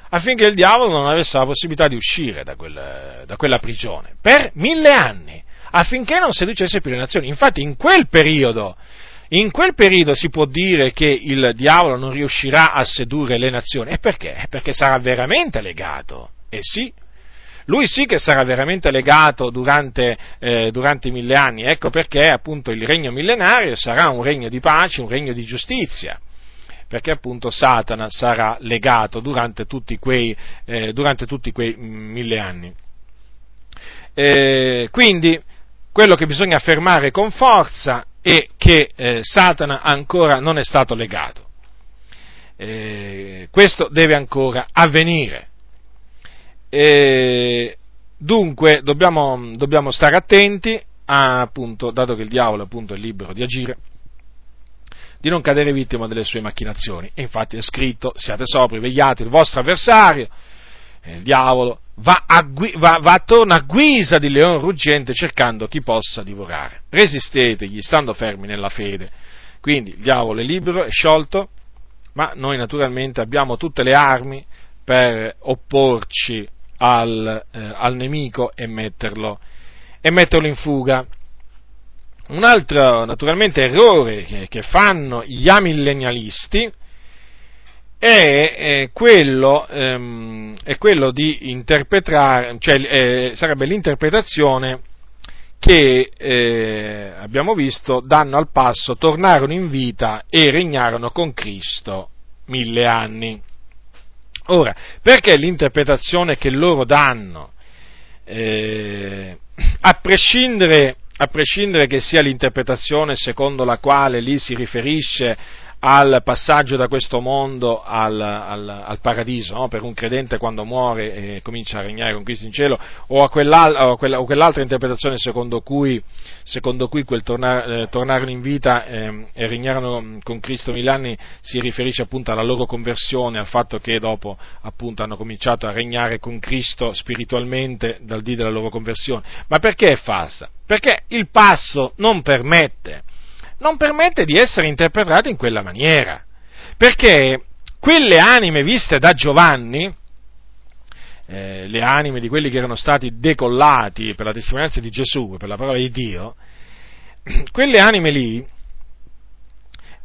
affinché il diavolo non avesse la possibilità di uscire da, quel, da quella prigione per mille anni, affinché non seducesse più le nazioni. Infatti in quel periodo, in quel periodo si può dire che il diavolo non riuscirà a sedurre le nazioni. E perché? Perché sarà veramente legato. E sì, lui sì che sarà veramente legato durante, eh, durante, i mille anni, ecco perché appunto il regno millenario sarà un regno di pace, un regno di giustizia perché appunto Satana sarà legato durante tutti quei, eh, durante tutti quei mille anni. Eh, quindi quello che bisogna affermare con forza è che eh, Satana ancora non è stato legato. Eh, questo deve ancora avvenire. dunque dobbiamo, dobbiamo, stare attenti, a, appunto, dato che il diavolo appunto, è libero di agire di non cadere vittima delle sue macchinazioni. E infatti è scritto, siate sobri, vegliate, il vostro avversario, il diavolo, va, a, va, va attorno a guisa di leone ruggente cercando chi possa divorare. Resistetegli, stando fermi nella fede. Quindi il diavolo è libero, è sciolto, ma noi naturalmente abbiamo tutte le armi per opporci al, eh, al nemico e metterlo, e metterlo in fuga. Un altro, naturalmente, errore che, che fanno gli amillennialisti è, è, quello, ehm, è quello, di interpretare, cioè eh, sarebbe l'interpretazione che eh, abbiamo visto danno al passo, tornarono in vita e regnarono con Cristo mille anni. Ora, perché l'interpretazione che loro danno, eh, a prescindere a prescindere che sia l'interpretazione secondo la quale lì si riferisce al passaggio da questo mondo al, al, al paradiso, no? per un credente quando muore e comincia a regnare con Cristo in cielo, o a, o quella, o quell'altra interpretazione secondo cui, secondo cui quel tornar, eh, tornarono in vita eh, e regnarono con Cristo mille anni si riferisce appunto alla loro conversione, al fatto che dopo appunto hanno cominciato a regnare con Cristo spiritualmente dal dì della loro conversione. Ma perché è falsa? Perché il passo non permette non permette di essere interpretato in quella maniera, perché quelle anime viste da Giovanni, eh, le anime di quelli che erano stati decollati per la testimonianza di Gesù, per la parola di Dio, [clears throat] quelle anime lì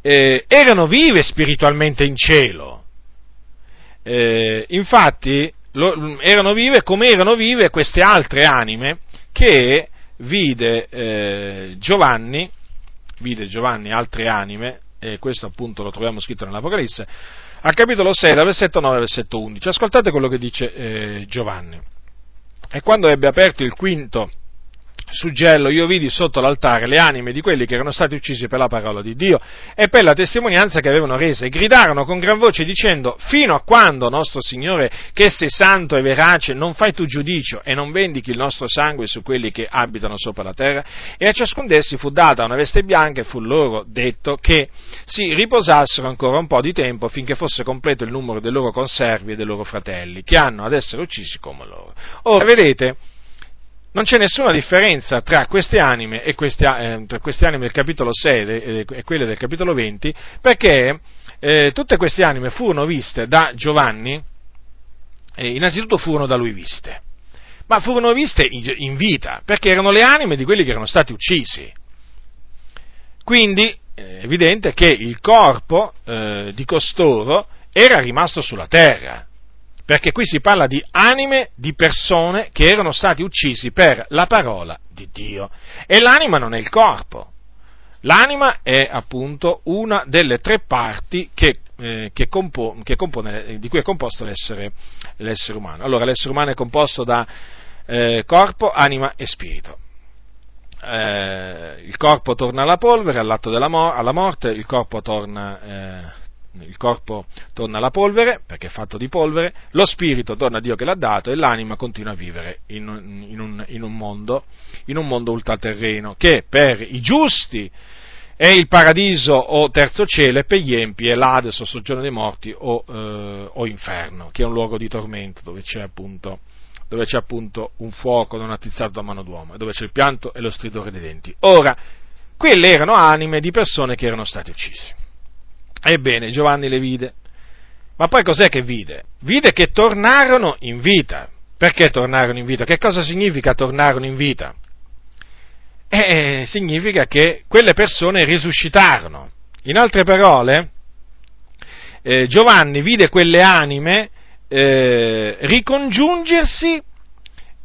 eh, erano vive spiritualmente in cielo. Eh, infatti lo, erano vive come erano vive queste altre anime che vide eh, Giovanni, vide Giovanni altre anime, e questo appunto lo troviamo scritto nell'Apocalisse, al capitolo 6, dal versetto 9 al versetto 11. Ascoltate quello che dice eh, Giovanni. E quando ebbe aperto il quinto suggello io vidi sotto l'altare le anime di quelli che erano stati uccisi per la parola di Dio e per la testimonianza che avevano resa e gridarono con gran voce dicendo fino a quando nostro Signore che sei santo e verace non fai tu giudicio e non vendichi il nostro sangue su quelli che abitano sopra la terra e a ciascun d'essi fu data una veste bianca e fu loro detto che si riposassero ancora un po' di tempo finché fosse completo il numero dei loro conservi e dei loro fratelli che hanno ad essere uccisi come loro. Ora vedete non c'è nessuna differenza tra queste anime e queste, eh, tra queste anime del capitolo 6 e, e quelle del capitolo 20, perché eh, tutte queste anime furono viste da Giovanni, eh, innanzitutto furono da lui viste, ma furono viste in, in, vita, perché erano le anime di quelli che erano stati uccisi. Quindi è evidente che il corpo eh, di costoro era rimasto sulla terra perché qui si parla di anime di persone che erano stati uccisi per la parola di Dio. E l'anima non è il corpo. L'anima è appunto una delle tre parti che, eh, che, compo, che compone, di cui è composto l'essere, l'essere, umano. Allora, l'essere umano è composto da eh, corpo, anima e spirito. Eh, il corpo torna alla polvere all'atto della mo- alla morte, il corpo torna eh, il corpo torna alla polvere, perché è fatto di polvere, lo spirito torna a Dio che l'ha dato e l'anima continua a vivere in un, in un, in un, mondo, in un mondo ultraterreno, che per i giusti è il paradiso o terzo cielo e per gli empi è l'Ades o soggiorno dei morti o, eh, o, inferno, che è un luogo di tormento dove c'è appunto, dove c'è appunto un fuoco non attizzato da mano d'uomo, dove c'è il pianto e lo stridore dei denti. Ora, quelle erano anime di persone che erano state uccise. Ebbene, Giovanni le vide. Ma poi cos'è che vide? Vide che tornarono in vita. Perché tornarono in vita? Che cosa significa tornarono in vita? Eh, significa che quelle persone risuscitarono. In altre parole, eh, Giovanni vide quelle anime eh, ricongiungersi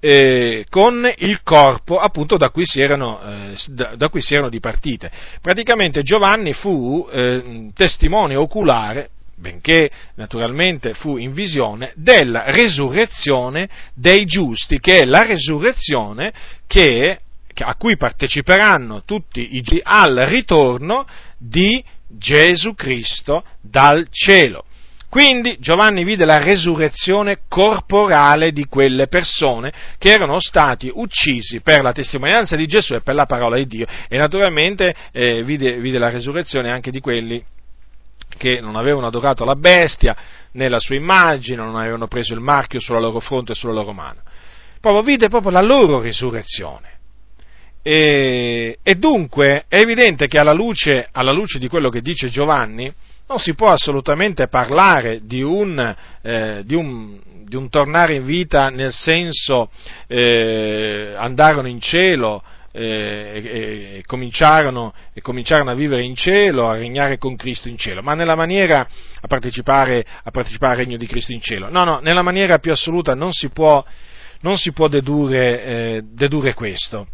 eh, con il corpo appunto da cui, si erano, eh, da, da cui si erano dipartite. Praticamente Giovanni fu eh, testimone oculare benché naturalmente fu in visione, della resurrezione dei giusti, che è la resurrezione che, a cui parteciperanno tutti i giusti al ritorno di Gesù Cristo dal cielo. Quindi Giovanni vide la resurrezione corporale di quelle persone che erano stati uccisi per la testimonianza di Gesù e per la parola di Dio e naturalmente eh, vide, vide la resurrezione anche di quelli che non avevano adorato la bestia né la sua immagine, non avevano preso il marchio sulla loro fronte e sulla loro mano. Proprio vide proprio la loro risurrezione. E, e dunque è evidente che alla luce, alla luce di quello che dice Giovanni, non si può assolutamente parlare di un, eh, di un, di un tornare in vita nel senso eh, andarono in cielo eh, e, e, cominciarono, e, cominciarono, a vivere in cielo, a regnare con Cristo in cielo, ma nella maniera a partecipare, a partecipare al regno di Cristo in cielo. No, no, nella maniera più assoluta non si può, non si può dedurre, eh, dedurre questo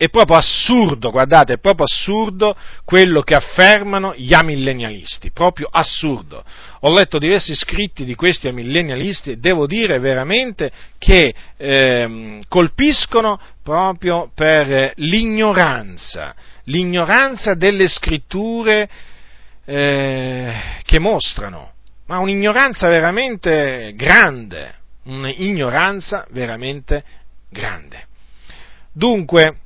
è proprio assurdo, guardate, è proprio assurdo quello che affermano gli amillennialisti, proprio assurdo. Ho letto diversi scritti di questi amillennialisti e devo dire veramente che eh, colpiscono proprio per l'ignoranza, l'ignoranza delle scritture eh, che mostrano, ma un'ignoranza veramente grande, un'ignoranza veramente grande. Dunque,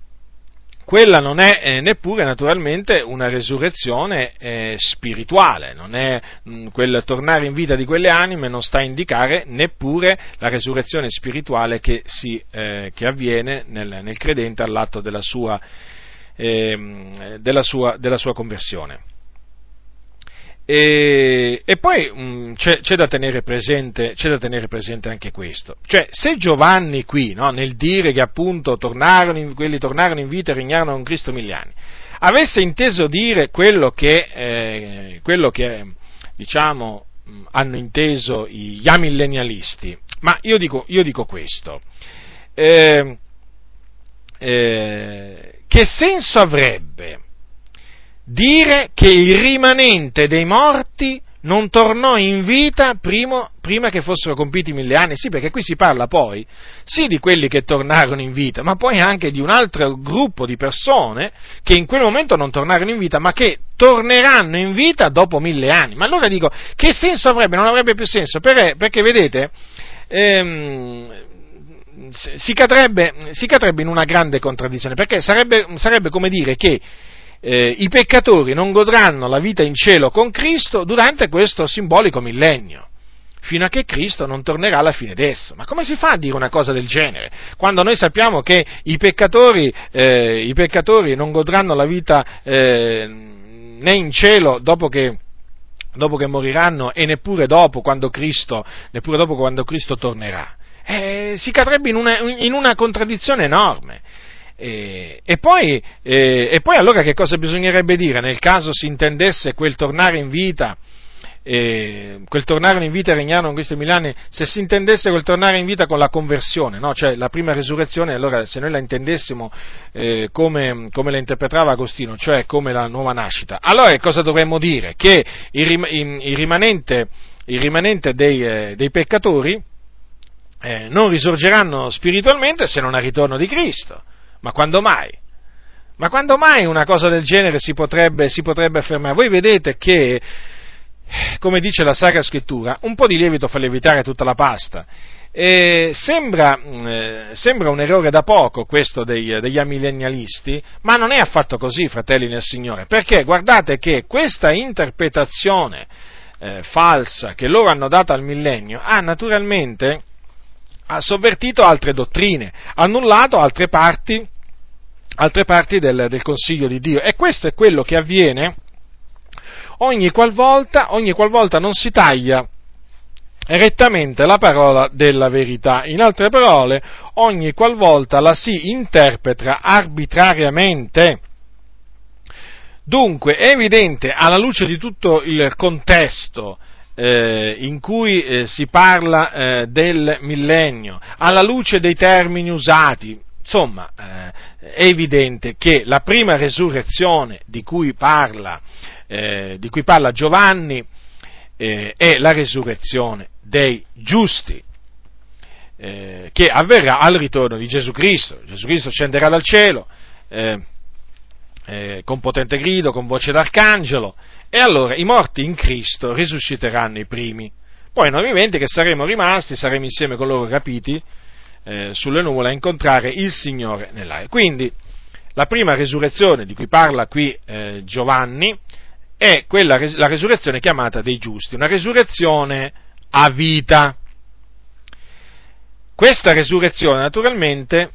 quella non è eh, neppure naturalmente una resurrezione eh, spirituale, non è, mh, mm, quel tornare in vita di quelle anime non sta a indicare neppure la resurrezione spirituale che, si, eh, che avviene nel, nel, credente all'atto della sua, ehm, della sua, della sua conversione. E, e poi mh, mm, c'è, c'è, da presente, c'è, da tenere presente, anche questo. Cioè, se Giovanni qui, no, nel dire che appunto tornarono in, quelli tornarono in vita e regnarono con Cristo mille anni, avesse inteso dire quello che, eh, quello che diciamo, hanno inteso gli amillennialisti, ma io dico, io dico questo. Eh, eh, che senso avrebbe dire che il rimanente dei morti non tornò in vita primo, prima che fossero compiti mille anni? Sì, perché qui si parla poi, sì di quelli che tornarono in vita, ma poi anche di un altro gruppo di persone che in quel momento non tornarono in vita, ma che torneranno in vita dopo mille anni. Ma allora dico, che senso avrebbe? Non avrebbe più senso, perché, perché vedete, ehm, si, cadrebbe, si, cadrebbe, in una grande contraddizione, perché sarebbe, sarebbe come dire che eh, i peccatori non godranno la vita in cielo con Cristo durante questo simbolico millennio, fino a che Cristo non tornerà alla fine d'esso. Ma come si fa a dire una cosa del genere? Quando noi sappiamo che i peccatori, eh, i peccatori non godranno la vita eh, né in cielo dopo che dopo che moriranno e neppure dopo quando Cristo, dopo quando Cristo tornerà. Eh, si cadrebbe in una, in una contraddizione enorme. E, e, poi, e, e, poi, allora che cosa bisognerebbe dire nel caso si intendesse quel tornare in vita, eh, quel tornare in vita e regnare in questi mille anni, se si intendesse quel tornare in vita con la conversione, no? cioè la prima resurrezione, allora se noi la intendessimo eh, come, come, la interpretava Agostino, cioè come la nuova nascita, allora cosa dovremmo dire? Che il, il rimanente, il rimanente dei, eh, dei peccatori eh, non risorgeranno spiritualmente se non al ritorno di Cristo ma quando mai? Ma quando mai una cosa del genere si potrebbe, si potrebbe affermare? Voi vedete che, come dice la Sacra Scrittura, un po' di lievito fa lievitare tutta la pasta. E sembra, eh, sembra, un errore da poco questo dei, degli amillennialisti, ma non è affatto così, fratelli nel Signore, perché guardate che questa interpretazione eh, falsa che loro hanno dato al millennio ha naturalmente ha sovvertito altre dottrine, annullato altre parti altre parti del, del Consiglio di Dio. E questo è quello che avviene ogni qualvolta, ogni qualvolta non si taglia rettamente la parola della verità. In altre parole, ogni qualvolta la si interpreta arbitrariamente. Dunque, è evidente, alla luce di tutto il contesto eh, in cui eh, si parla eh, del millennio, alla luce dei termini usati, Insomma, eh, è evidente che la prima resurrezione di cui parla, eh, di cui parla Giovanni eh, è la resurrezione dei giusti, eh, che avverrà al ritorno di Gesù Cristo. Gesù Cristo scenderà dal cielo eh, eh, con potente grido, con voce d'arcangelo, e allora i morti in Cristo risusciteranno i primi. Poi noi viventi che saremo rimasti, saremo insieme con loro rapiti, eh, sulle nuvole a incontrare il Signore nell'aria. Quindi la prima resurrezione di cui parla qui eh, Giovanni è quella, la resurrezione chiamata dei giusti, una resurrezione a vita. Questa resurrezione naturalmente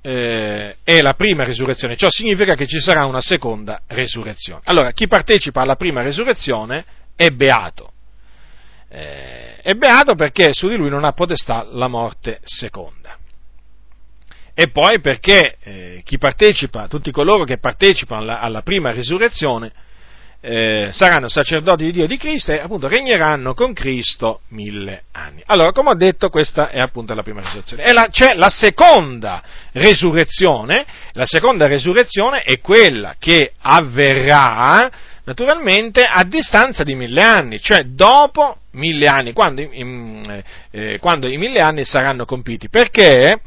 eh, è la prima resurrezione, ciò significa che ci sarà una seconda resurrezione. Allora, chi partecipa alla prima resurrezione è beato eh, è beato perché su di lui non ha potestà la morte seconda. E poi perché eh, chi partecipa, tutti coloro che partecipano alla, alla prima risurrezione, eh, saranno sacerdoti di Dio di Cristo e appunto regneranno con Cristo mille anni. Allora, come ho detto, questa è appunto la prima risurrezione. E la, c'è la seconda risurrezione, la seconda risurrezione è quella che avverrà naturalmente a distanza di mille anni, cioè dopo mille anni, quando, in, eh, quando i mille anni saranno compiti. Perché?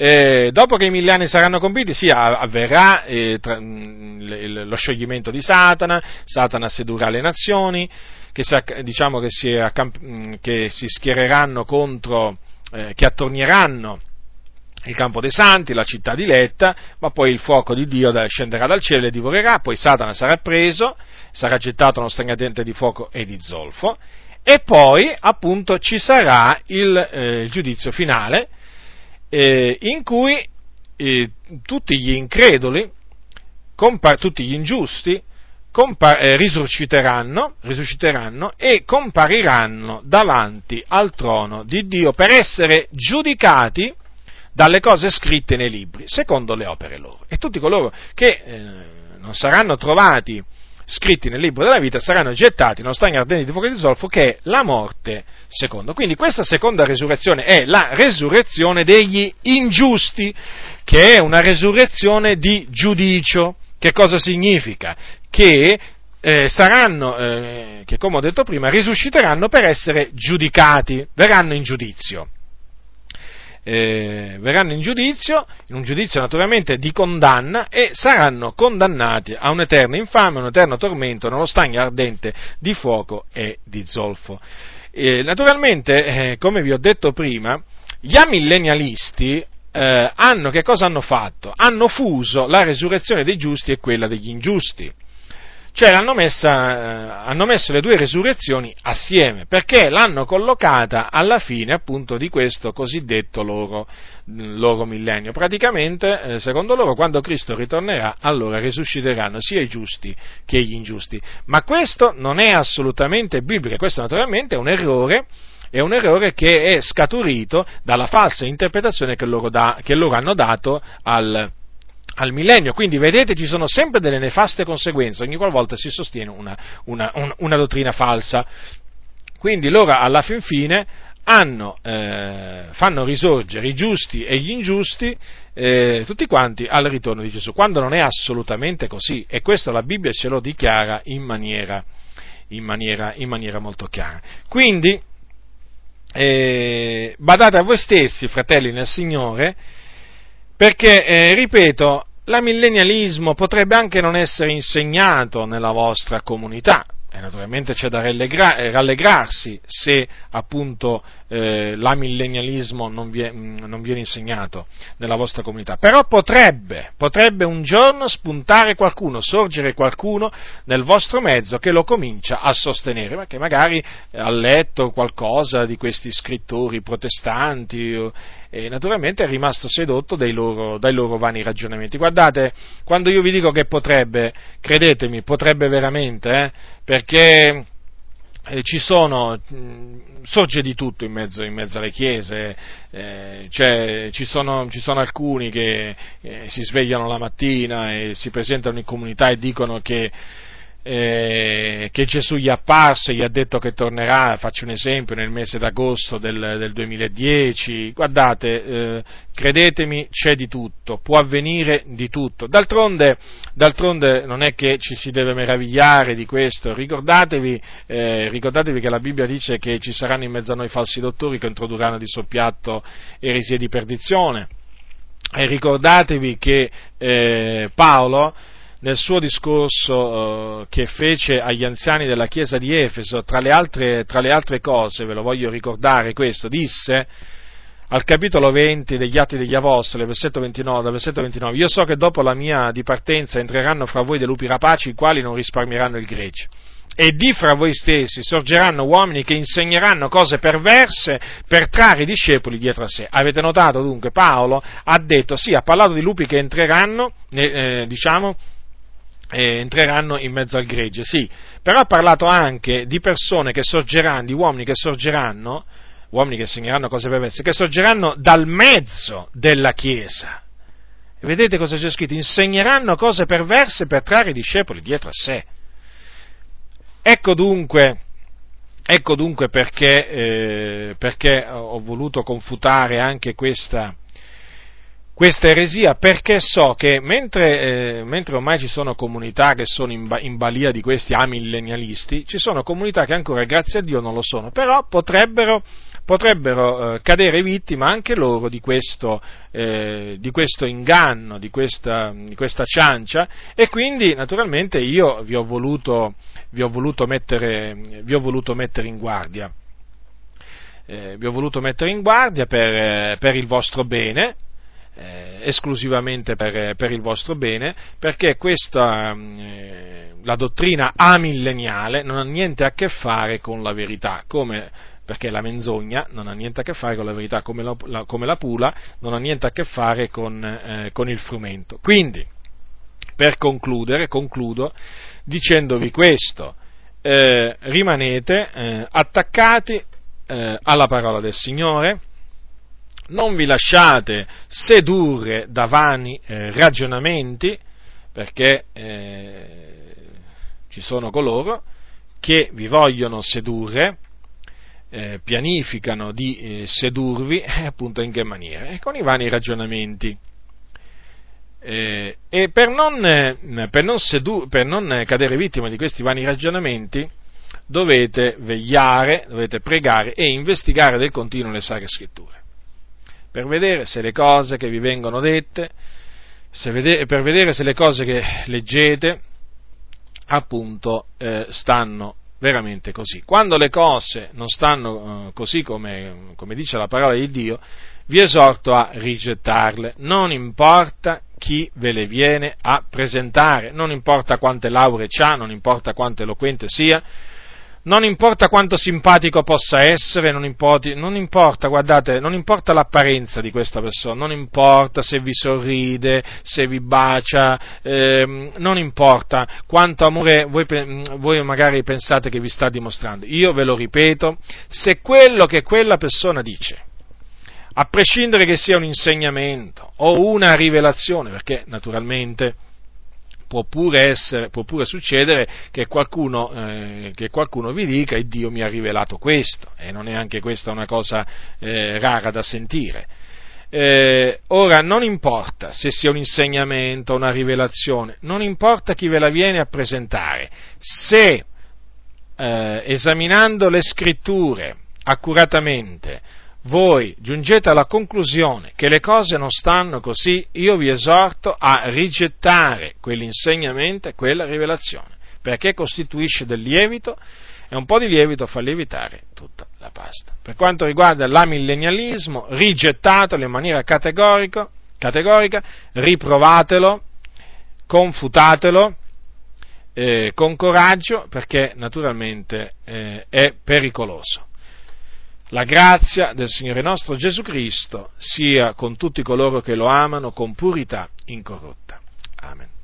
Eh, dopo che i mille anni saranno compiti, sì, avverrà eh, tra, mh, lo scioglimento di Satana, Satana sedurrà le nazioni, che si, diciamo che si, accamp- che si schiereranno contro, eh, che attornieranno il campo dei santi, la città diletta, ma poi il fuoco di Dio scenderà dal cielo e divorerà, poi Satana sarà preso, sarà gettato nello stringente di fuoco e di zolfo, e poi appunto ci sarà il, eh, il giudizio finale eh, in cui eh, tutti gli increduli, compar- tutti gli ingiusti, compar- eh, risusciteranno, risusciteranno e compariranno davanti al trono di Dio per essere giudicati dalle cose scritte nei libri, secondo le opere loro. E tutti coloro che eh, non saranno trovati scritti nel libro della vita, saranno gettati nello stagno ardente di fuoco di zolfo che è la morte seconda. Quindi questa seconda resurrezione è la resurrezione degli ingiusti, che è una resurrezione di giudicio. Che cosa significa? Che eh, saranno, eh, che come ho detto prima, risusciteranno per essere giudicati, verranno in giudizio. Eh, verranno in giudizio, in un giudizio naturalmente di condanna e saranno condannati a un'eterna infame, un eterno tormento nello stagno ardente di fuoco e di zolfo. Eh, naturalmente, eh, come vi ho detto prima, gli amillennialisti eh, hanno, che cosa hanno fatto? Hanno fuso la resurrezione dei giusti e quella degli ingiusti. Cioè hanno, messa, eh, hanno, messo le due resurrezioni assieme, perché l'hanno collocata alla fine appunto di questo cosiddetto loro, loro millennio. Praticamente, eh, secondo loro, quando Cristo ritornerà, allora risusciteranno sia i giusti che gli ingiusti. Ma questo non è assolutamente biblico, questo naturalmente è un errore è un errore che è scaturito dalla falsa interpretazione che loro, da, che loro hanno dato al, al millennio. Quindi vedete ci sono sempre delle nefaste conseguenze ogni qualvolta si sostiene una, una, un, una dottrina falsa. Quindi loro alla fin fine hanno, eh, fanno risorgere i giusti e gli ingiusti eh, tutti quanti al ritorno di Gesù, quando non è assolutamente così e questo la Bibbia ce lo dichiara in maniera, in maniera, in maniera molto chiara. Quindi eh, badate a voi stessi, fratelli nel Signore, perché, eh, ripeto, l'amillennialismo potrebbe anche non essere insegnato nella vostra comunità, e naturalmente c'è da rallegra- rallegrarsi se appunto eh, l'amillennialismo non, vie- non, viene insegnato nella vostra comunità, però potrebbe, potrebbe un giorno spuntare qualcuno, sorgere qualcuno nel vostro mezzo che lo comincia a sostenere, perché magari ha letto qualcosa di questi scrittori protestanti e naturalmente è rimasto sedotto dai loro, dai loro vani ragionamenti. Guardate, quando io vi dico che potrebbe, credetemi, potrebbe veramente, eh, perché eh, ci sono, sorge di tutto in mezzo, in mezzo alle chiese, eh, cioè, ci, sono, ci, sono, alcuni che eh, si svegliano la mattina e si presentano in comunità e dicono che eh, che Gesù gli è apparso e gli ha detto che tornerà, faccio un esempio, nel mese d'agosto del, del 2010, guardate, eh, credetemi, c'è di tutto, può avvenire di tutto. D'altronde, d'altronde, non è che ci si deve meravigliare di questo, ricordatevi, eh, ricordatevi, che la Bibbia dice che ci saranno in mezzo a noi falsi dottori che introdurranno di soppiatto eresie di perdizione. E ricordatevi che eh, Paolo nel suo discorso eh, che fece agli anziani della chiesa di Efeso, tra le, altre, tra le altre cose, ve lo voglio ricordare questo, disse al capitolo 20 degli Atti degli Apostoli, versetto 29, versetto 29, io so che dopo la mia dipartenza entreranno fra voi dei lupi rapaci, i quali non risparmieranno il gregge. E di fra voi stessi sorgeranno uomini che insegneranno cose perverse per trarre i discepoli dietro a sé. Avete notato dunque? Paolo ha detto, sì, ha parlato di lupi che entreranno, eh, diciamo, eh, entreranno in mezzo al gregge, sì, però ha parlato anche di persone che sorgeranno, di uomini che sorgeranno, uomini che segneranno cose perverse, che sorgeranno dal mezzo della Chiesa. Vedete cosa c'è scritto? Insegneranno cose perverse per trarre i discepoli dietro a sé. Ecco dunque, ecco dunque perché, eh, perché ho voluto confutare anche questa, questa eresia perché so che mentre, eh, mentre, ormai ci sono comunità che sono in, in, balia di questi amillennialisti, ci sono comunità che ancora, grazie a Dio, non lo sono, però potrebbero, potrebbero eh, cadere vittima anche loro di questo, eh, di questo inganno, di questa, di questa, ciancia e quindi naturalmente io vi ho voluto, vi ho voluto, mettere, vi ho voluto mettere in guardia. Eh, vi ho voluto mettere in guardia per, eh, per il vostro bene, eh, esclusivamente per, per, il vostro bene, perché questa, eh, la dottrina amillenniale non ha niente a che fare con la verità, come, perché la menzogna non ha niente a che fare con la verità, come la, la, come la pula non ha niente a che fare con, eh, con il frumento. Quindi, per concludere, concludo dicendovi questo, eh, rimanete eh, attaccati eh, alla parola del Signore, non vi lasciate sedurre da vani eh, ragionamenti, perché eh, ci sono coloro che vi vogliono sedurre, eh, pianificano di eh, sedurvi, [laughs] eh, appunto in che maniera? Con i vani ragionamenti. Eh, e per non, per, non sedu- per non cadere vittima di questi vani ragionamenti, dovete vegliare, dovete pregare e investigare del continuo le sacre scritture, per vedere se le cose che vi vengono dette, vede- per vedere se le cose che leggete, appunto, eh, stanno veramente così. Quando le cose non stanno eh, così come, come dice la parola di Dio, vi esorto a rigettarle, non importa chi ve le viene a presentare, non importa quante lauree ha, non importa quanto eloquente sia, non importa quanto simpatico possa essere, non, importi, non, importa, guardate, non importa l'apparenza di questa persona, non importa se vi sorride, se vi bacia, ehm, non importa quanto amore voi, voi magari pensate che vi sta dimostrando. Io ve lo ripeto, se quello che quella persona dice a prescindere che sia un insegnamento o una rivelazione, perché naturalmente può pure, essere, può pure succedere che qualcuno, eh, che qualcuno, vi dica e Dio mi ha rivelato questo, e non è anche questa una cosa eh, rara da sentire. Eh, ora non importa se sia un insegnamento, una rivelazione, non importa chi ve la viene a presentare, se eh, esaminando le scritture accuratamente voi giungete alla conclusione che le cose non stanno così, io vi esorto a rigettare quell'insegnamento e quella rivelazione, perché costituisce del lievito e un po' di lievito fa lievitare tutta la pasta. Per quanto riguarda l'amillennialismo, rigettatelo in maniera categorica, riprovatelo, confutatelo, eh, con coraggio, perché naturalmente eh, è pericoloso. La grazia del Signore nostro Gesù Cristo sia con tutti coloro che lo amano con purità incorrotta. Amen.